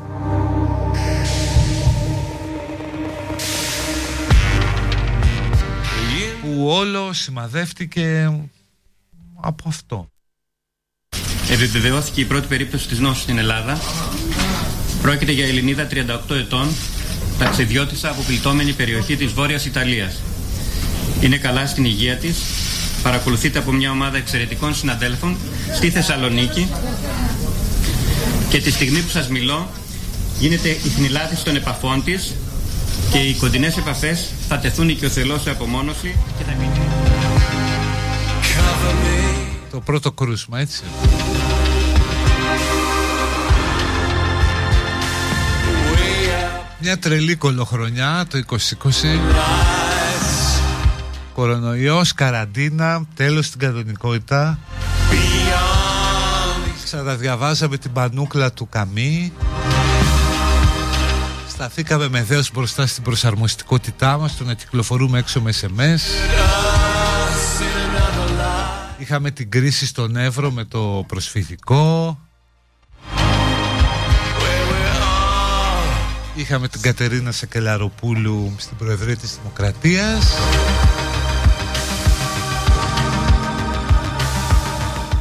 που όλο σημαδεύτηκε από αυτό. Επιβεβαιώθηκε η πρώτη περίπτωση της νόσου στην Ελλάδα. Πρόκειται για Ελληνίδα 38 ετών, ταξιδιώτησα από πληττόμενη περιοχή της Βόρειας Ιταλίας. Είναι καλά στην υγεία της, παρακολουθείται από μια ομάδα εξαιρετικών συναδέλφων στη Θεσσαλονίκη και τη στιγμή που σας μιλώ γίνεται η χνηλάθηση των επαφών της και οι κοντινές επαφές θα τεθούν οικειοθελώς σε απομόνωση και θα Το πρώτο κρούσμα έτσι Μια τρελή κολοχρονιά το 2020 Κορονοϊός, καραντίνα, τέλος στην κανονικότητα. Ξαναδιαβάζαμε την πανούκλα του Καμί Σταθήκαμε με δέος μπροστά στην προσαρμοστικότητά μας Το να κυκλοφορούμε έξω με SMS Είχαμε την κρίση στον Εύρο με το προσφυγικό Είχαμε την Κατερίνα Σακελαροπούλου στην Προεδρία της Δημοκρατίας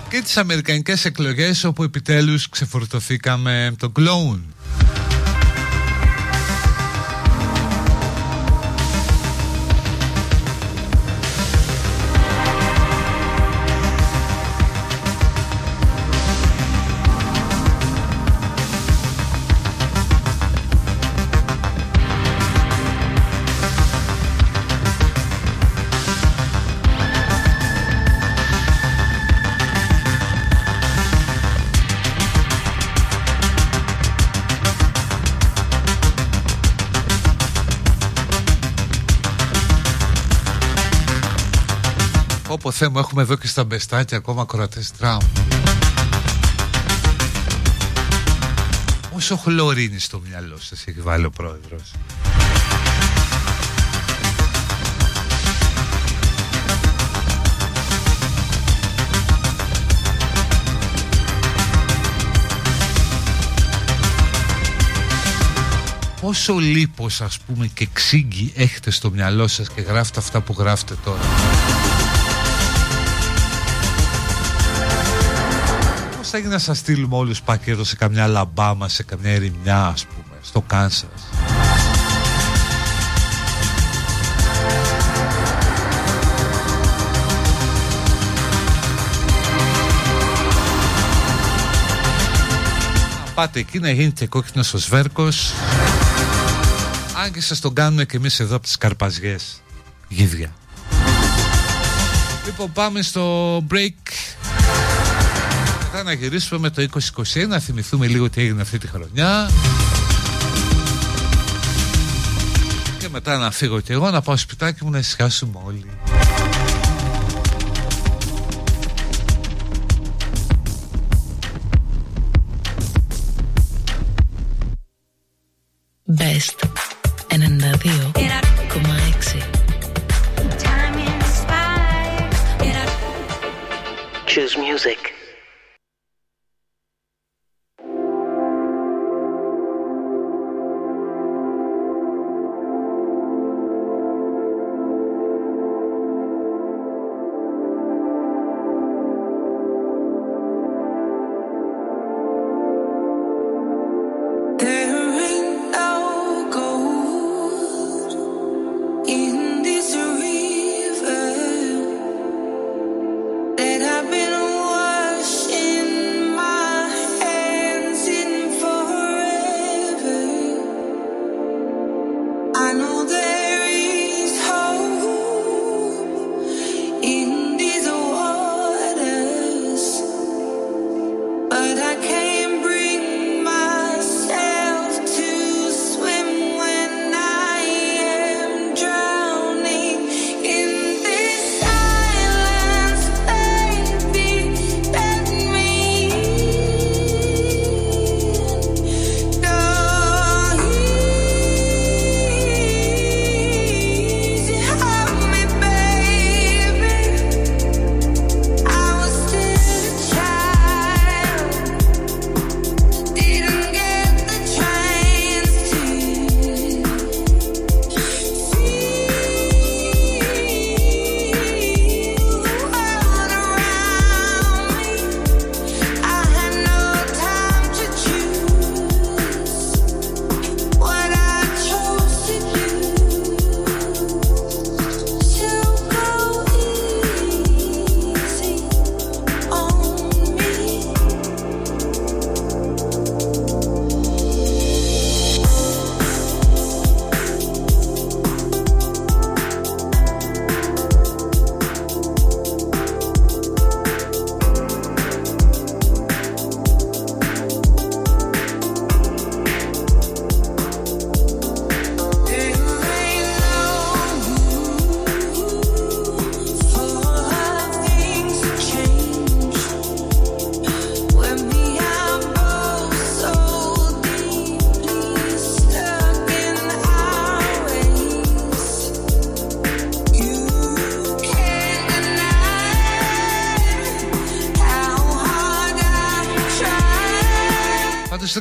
και τις Αμερικανικές εκλογές όπου επιτέλους ξεφορτωθήκαμε τον κλόουν. Πω Θεέ μου έχουμε εδώ και στα μπεστάκια ακόμα κορατές τραμ Όσο χλωρίνη στο μυαλό σας έχει βάλει ο πρόεδρος. Πόσο λίπος ας πούμε και ξύγκι έχετε στο μυαλό σας και γράφετε αυτά που γράφετε τώρα Πώς έγινε να σας στείλουμε όλους πακέτο σε καμιά λαμπάμα, σε καμιά ερημιά ας πούμε, στο Κάνσας. πάτε εκεί να γίνετε κόκκινος ο σβέρκος. Αν και σας τον κάνουμε και εμείς εδώ από τις Καρπαζιές γίδια. Λοιπόν πάμε στο break μετά να γυρίσουμε με το 2021 να θυμηθούμε λίγο τι έγινε αυτή τη χρονιά. Και μετά να φύγω και εγώ να πάω σπιτάκι μου να ησυχάσουμε όλοι. Best 92,6 Choose music.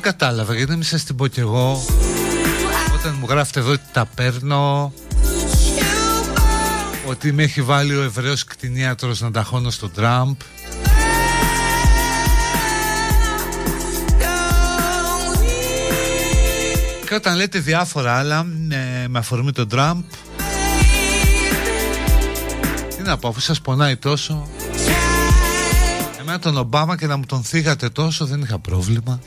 Δεν κατάλαβα γιατί μην σας την πω κι εγώ. Όταν μου γράφετε εδώ ότι τα παίρνω Ότι με έχει βάλει ο Εβραίος κτηνίατρος να ταχώνω στο Τραμπ. Και όταν λέτε διάφορα άλλα ε, με αφορμή τον Τραμπ. Τι να πω αφού σας πονάει τόσο. Εμένα τον Ομπάμα και να μου τον θίγατε τόσο δεν είχα πρόβλημα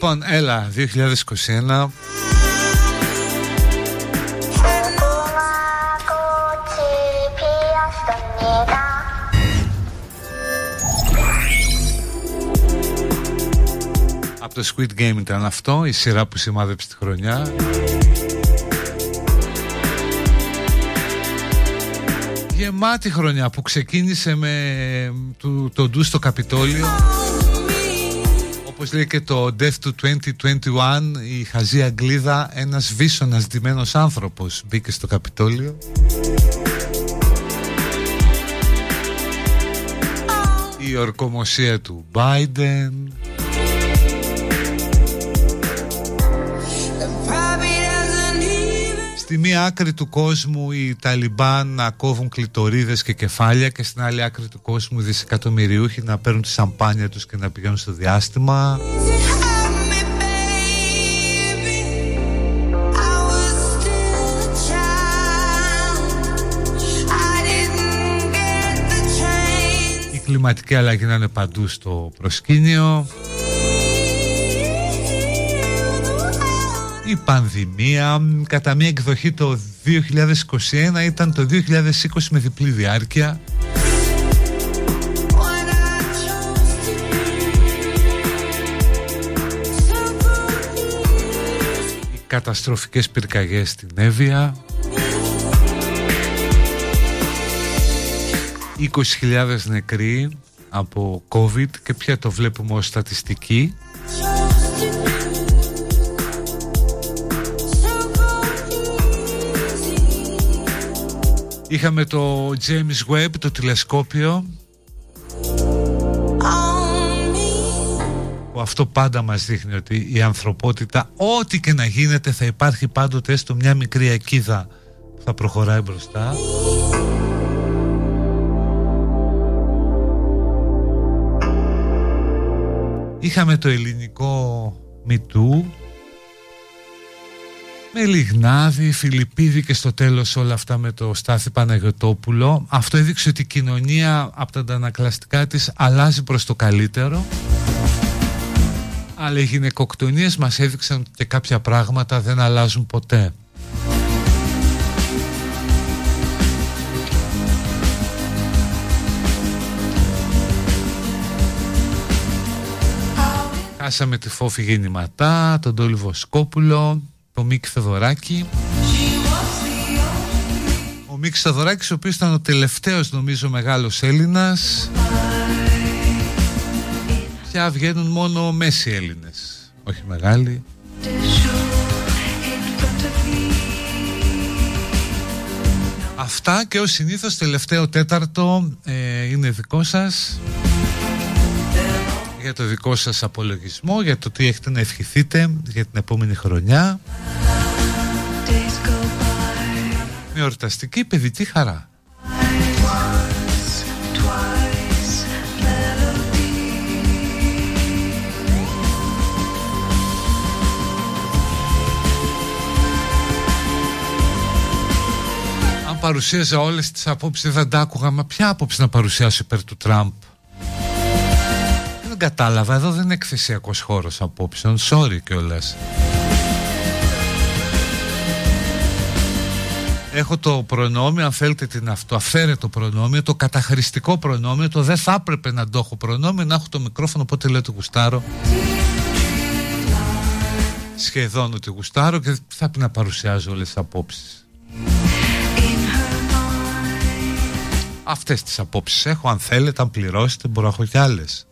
Λοιπόν, έλα, 2021 Από το Squid Game ήταν αυτό, η σειρά που σημάδεψε τη χρονιά. Γεμάτη χρονιά που ξεκίνησε με το, το ντου στο Καπιτόλιο όπως λέει και το Death to 2021 η χαζή Αγγλίδα ένας βίσωνας ντυμένος άνθρωπος μπήκε στο Καπιτόλιο. Η ορκομοσία του Biden Στη μία άκρη του κόσμου οι Ταλιμπάν να κόβουν κλητορίδες και κεφάλια και στην άλλη άκρη του κόσμου οι δισεκατομμυριούχοι να παίρνουν τη σαμπάνια τους και να πηγαίνουν στο διάστημα. Η κλιματική αλλαγή να είναι παντού στο προσκήνιο. Η πανδημία κατά μία εκδοχή το 2021 ήταν το 2020 με διπλή διάρκεια. Οι καταστροφικές πυρκαγιές στην Εύβοια. 20.000 νεκροί από COVID και πια το βλέπουμε ως στατιστική Είχαμε το James Webb, το τηλεσκόπιο. Που αυτό πάντα μας δείχνει ότι η ανθρωπότητα ό,τι και να γίνεται θα υπάρχει πάντοτε έστω μια μικρή ακίδα που θα προχωράει μπροστά. Είχαμε το ελληνικό Μητού με Λιγνάδη, Φιλιππίδη και στο τέλος όλα αυτά με το Στάθη Παναγιωτόπουλο αυτό έδειξε ότι η κοινωνία από τα αντανακλαστικά της αλλάζει προς το καλύτερο. Αλλά οι γυναικοκτονίες μας έδειξαν και κάποια πράγματα δεν αλλάζουν ποτέ. Χάσαμε τη Φόφη Γεννηματά, τον Τόλι Βοσκόπουλο το Μίκ Θεοδωράκη. Ο Μίκ Θεοδωράκης ο οποίος ήταν ο τελευταίος νομίζω μεγάλος Έλληνας. Πια βγαίνουν μόνο μέση Έλληνες. Όχι μεγάλοι. Αυτά και ως συνήθως τελευταίο τέταρτο ε, είναι δικό σας για το δικό σας απολογισμό, για το τι έχετε να ευχηθείτε για την επόμενη χρονιά. Με ορταστική παιδική χαρά. Αν παρουσίαζα όλες τις απόψεις δεν θα τα άκουγα, μα ποια άποψη να παρουσιάσω υπέρ του Τραμπ; δεν κατάλαβα, εδώ δεν είναι εκθεσιακός χώρος απόψεων. Sorry κιόλας. Έχω το προνόμιο, αν θέλετε την αυτό, αφαίρετο προνόμιο, το καταχρηστικό προνόμιο, το δεν θα έπρεπε να το έχω προνόμιο, να έχω το μικρόφωνο, οπότε λέω το γουστάρω. Σχεδόν ότι γουστάρω και θα πρέπει να παρουσιάζω όλες τις απόψεις. Αυτές τις απόψεις έχω, αν θέλετε, αν πληρώσετε, μπορώ να έχω κι άλλες.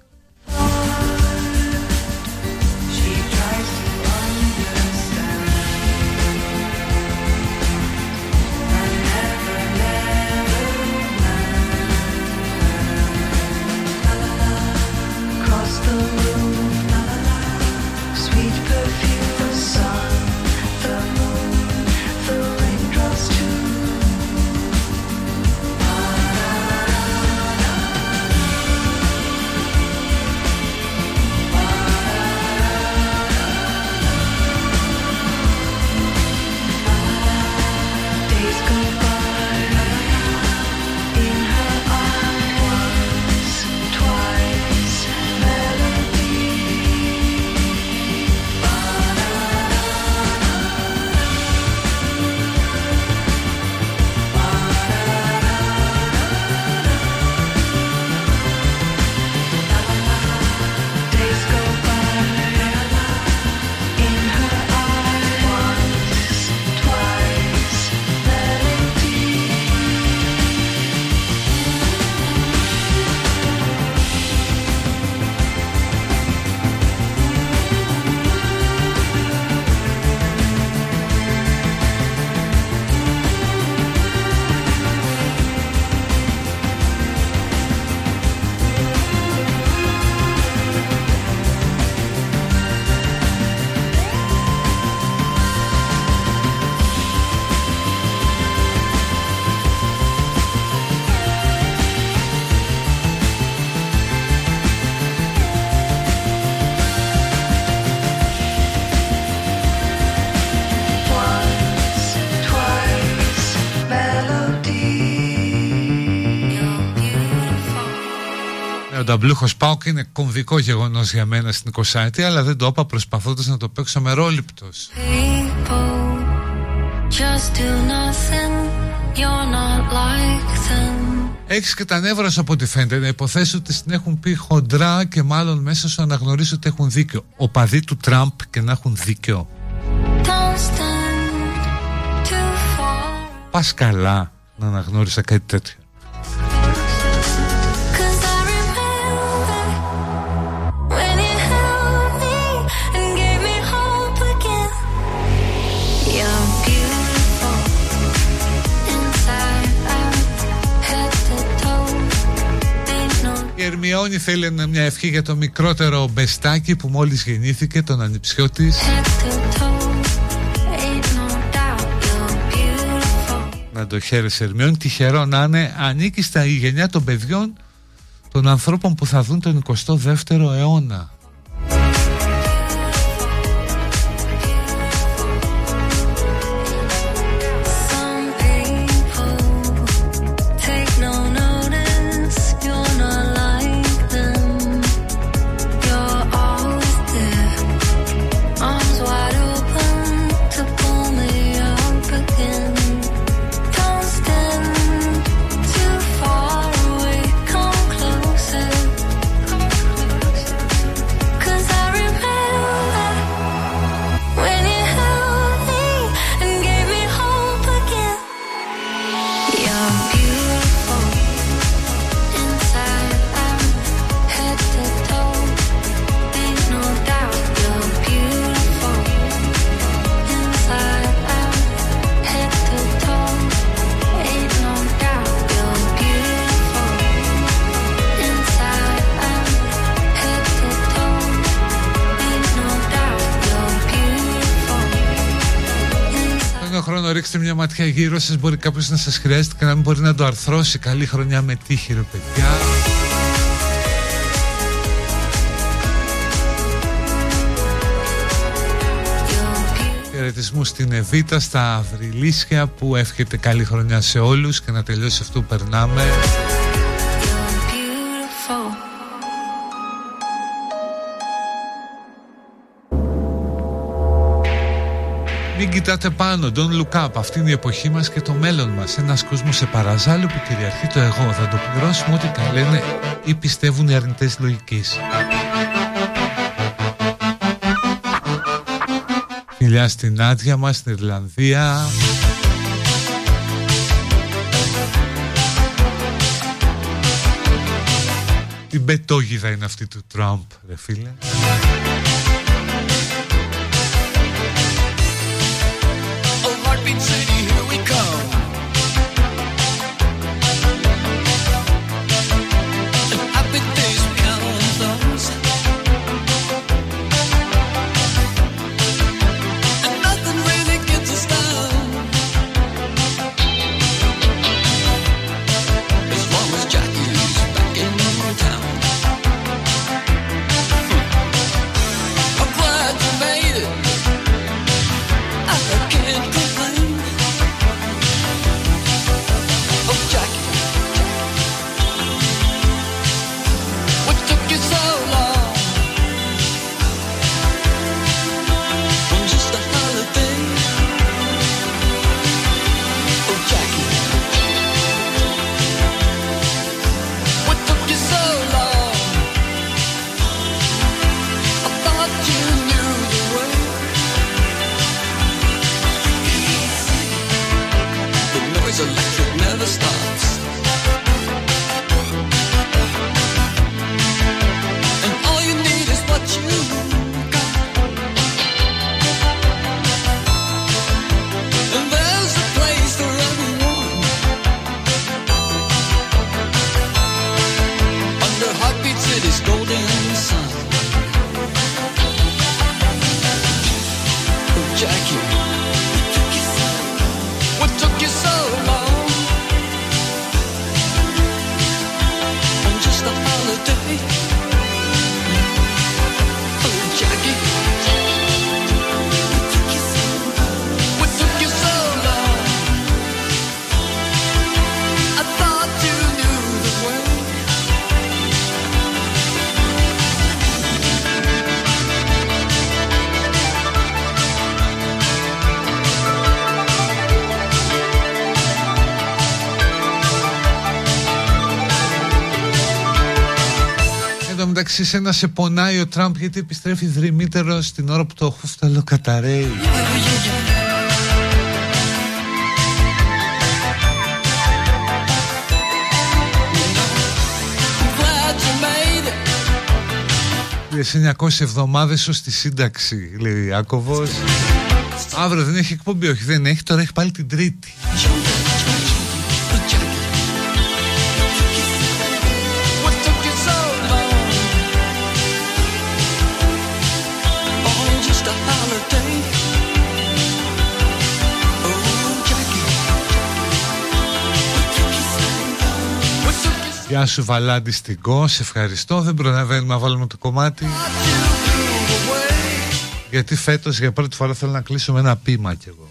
Ναι, ο Νταμπλούχος Πάοκ είναι κομβικό γεγονός για μένα στην 20η αλλά δεν το είπα προσπαθώντας να το παίξω μερόληπτος. People just do nothing. You're not like them. Έχεις και τα νεύρα σου από ό,τι φαίνεται να υποθέσω ότι την έχουν πει χοντρά και μάλλον μέσα σου αναγνωρίσω ότι έχουν δίκιο. Ο παδί του Τραμπ και να έχουν δίκιο. Don't stand too far. Πας καλά να αναγνώρισα κάτι τέτοιο. Η Ερμιόνη θέλει ένα- μια ευχή για το μικρότερο μπεστάκι που μόλις γεννήθηκε, τον ανιψιό της. head to toe. Ain't no doubt you're beautiful. Να το χαίρεσαι Ερμιόνη, τυχερό να είναι. Ανήκει στα η γενιά των παιδιών των ανθρώπων που θα δουν τον 22ο αιώνα. Ματιά γύρω σας Μπορεί κάποιος να σας χρειάζεται και να μην μπορεί να το αρθρώσει Καλή χρονιά με τύχη ρε παιδιά Χαιρετισμού στην Εβίτα, στα Αυριλίσια που εύχεται καλή χρονιά σε όλους και να τελειώσει αυτό που περνάμε. Μην κοιτάτε πάνω, don't look up. Αυτή είναι η εποχή μας και το μέλλον μας. Ένας κόσμος σε παραζάλιο που κυριαρχεί το εγώ. Θα το πληρώσουμε ό,τι τα λένε ή πιστεύουν οι αρνητές λογικής. Φιλιά στην Νάντια μας, στην Ιρλανδία. Την πετόγιδα είναι αυτή του Τραμπ, ρε φίλε. Σύνταξη σε να σε πονάει ο Τραμπ γιατί επιστρέφει δρυμύτερο την ώρα που το χούφταλο καταραίει. Σε 900 εβδομάδες ως τη σύνταξη λέει ο Ιάκωβος Αύριο δεν έχει εκπομπή, όχι δεν έχει, τώρα έχει πάλι την τρίτη Γεια σου Βαλάντη στην Κο, σε ευχαριστώ. Δεν προλαβαίνουμε να βάλουμε το κομμάτι. Γιατί φέτος για πρώτη φορά θέλω να κλείσω με ένα πείμα κι εγώ.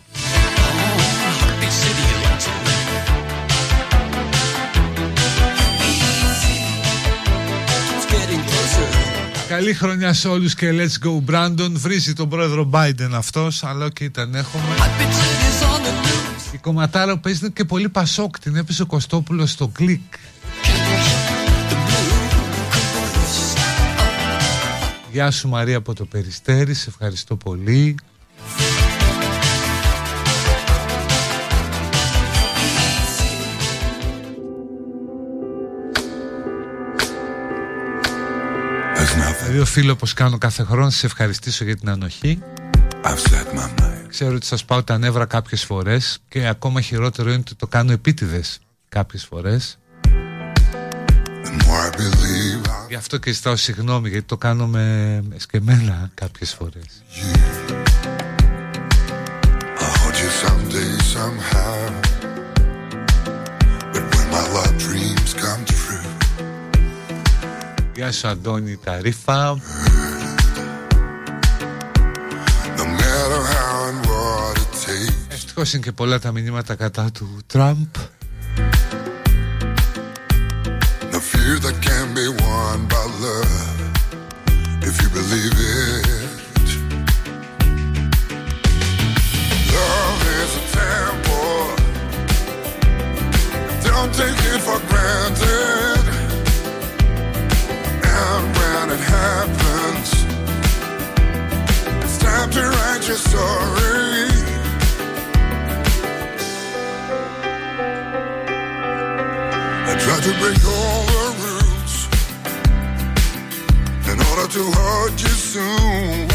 Καλή χρονιά σε όλους και let's go Brandon Βρίζει τον πρόεδρο Biden αυτός Αλλά και ήταν έχουμε Η κομματάρα που παίζει και πολύ πασόκ Την έπεσε ο Κωστόπουλος στο κλικ Γεια σου Μαρία από το Περιστέρι, σε ευχαριστώ πολύ. Δύο φίλο όπως κάνω κάθε χρόνο, σε ευχαριστήσω για την ανοχή. Ξέρω ότι σας πάω τα νεύρα κάποιες φορές και ακόμα χειρότερο είναι ότι το κάνω επίτηδες κάποιες φορές. Γι' αυτό και ζητάω συγγνώμη γιατί το κάνω με εσκεμμένα κάποιες φορές. Γεια σου Αντώνη Ταρίφα Ευτυχώς είναι και πολλά τα μηνύματα κατά του Τραμπ if you believe it. Love is a temple. Don't take it for granted. And when it happens, it's time to write your story. To hold you soon.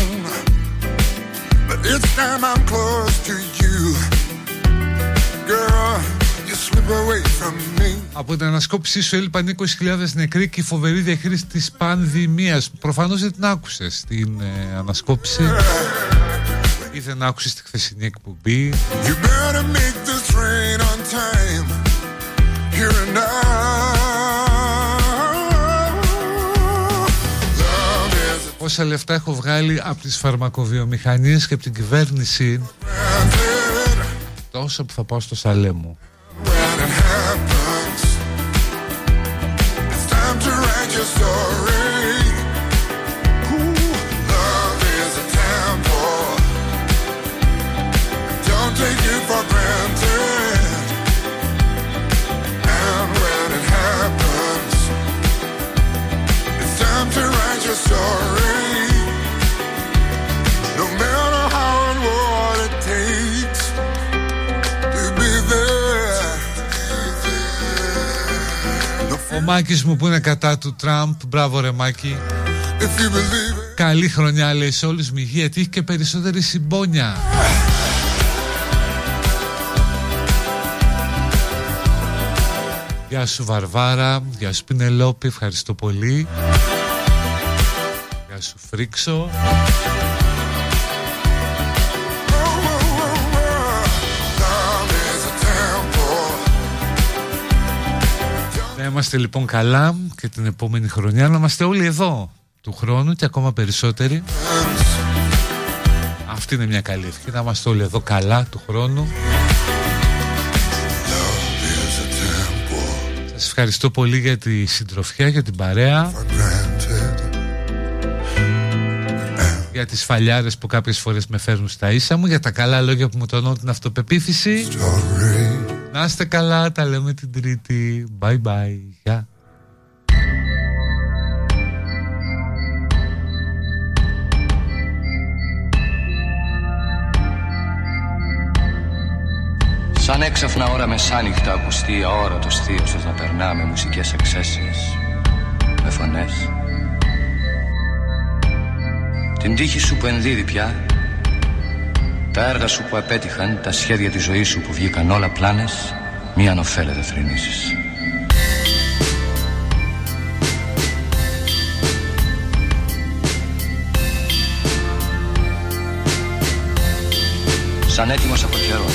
But each time I'm close to you, girl, you slip away from me. Από την ανασκόπησή σου έλειπαν 20.000 νεκροί και η φοβερή διαχείριση της πανδημίας. Προφανώς δεν την άκουσες την ε, ανασκόπηση. Ή δεν άκουσες τη χθεσινή εκπομπή. You better make this rain on time. Here and now. Πόσα λεφτά έχω βγάλει από τις φαρμακοβιομηχανίες και από την κυβέρνηση. Τόσο που θα πάω στο σαλέ μου Ο Μάκης μου που είναι κατά του Τραμπ. Μπράβο ρε Μάκη. Καλή χρονιά λέει σε όλους μη γιατί έχει και περισσότερη συμπόνια. Γεια σου Βαρβάρα. Γεια σου Πινελόπη. Ευχαριστώ πολύ. Γεια σου Φρίξο είμαστε λοιπόν καλά και την επόμενη χρονιά να είμαστε όλοι εδώ του χρόνου και ακόμα περισσότεροι. Αυτή είναι μια καλή ευκαιρία να είμαστε όλοι εδώ καλά του χρόνου. Σας ευχαριστώ πολύ για τη συντροφιά, για την παρέα. Για τις φαλιάρες που κάποιες φορές με φέρνουν στα ίσα μου Για τα καλά λόγια που μου τονώνουν την αυτοπεποίθηση να είστε καλά, τα λέμε την Τρίτη. Bye bye. Γεια. Σαν έξαφνα ώρα μεσάνυχτα ακουστεί αόρατος θείος να περνά με μουσικές εξέσει. με φωνές. Την τύχη σου που ενδίδει πια τα έργα σου που απέτυχαν, τα σχέδια της ζωής σου που βγήκαν όλα πλάνες, μία ωφέλε θρυνήσεις. Σαν έτοιμος από καιρό,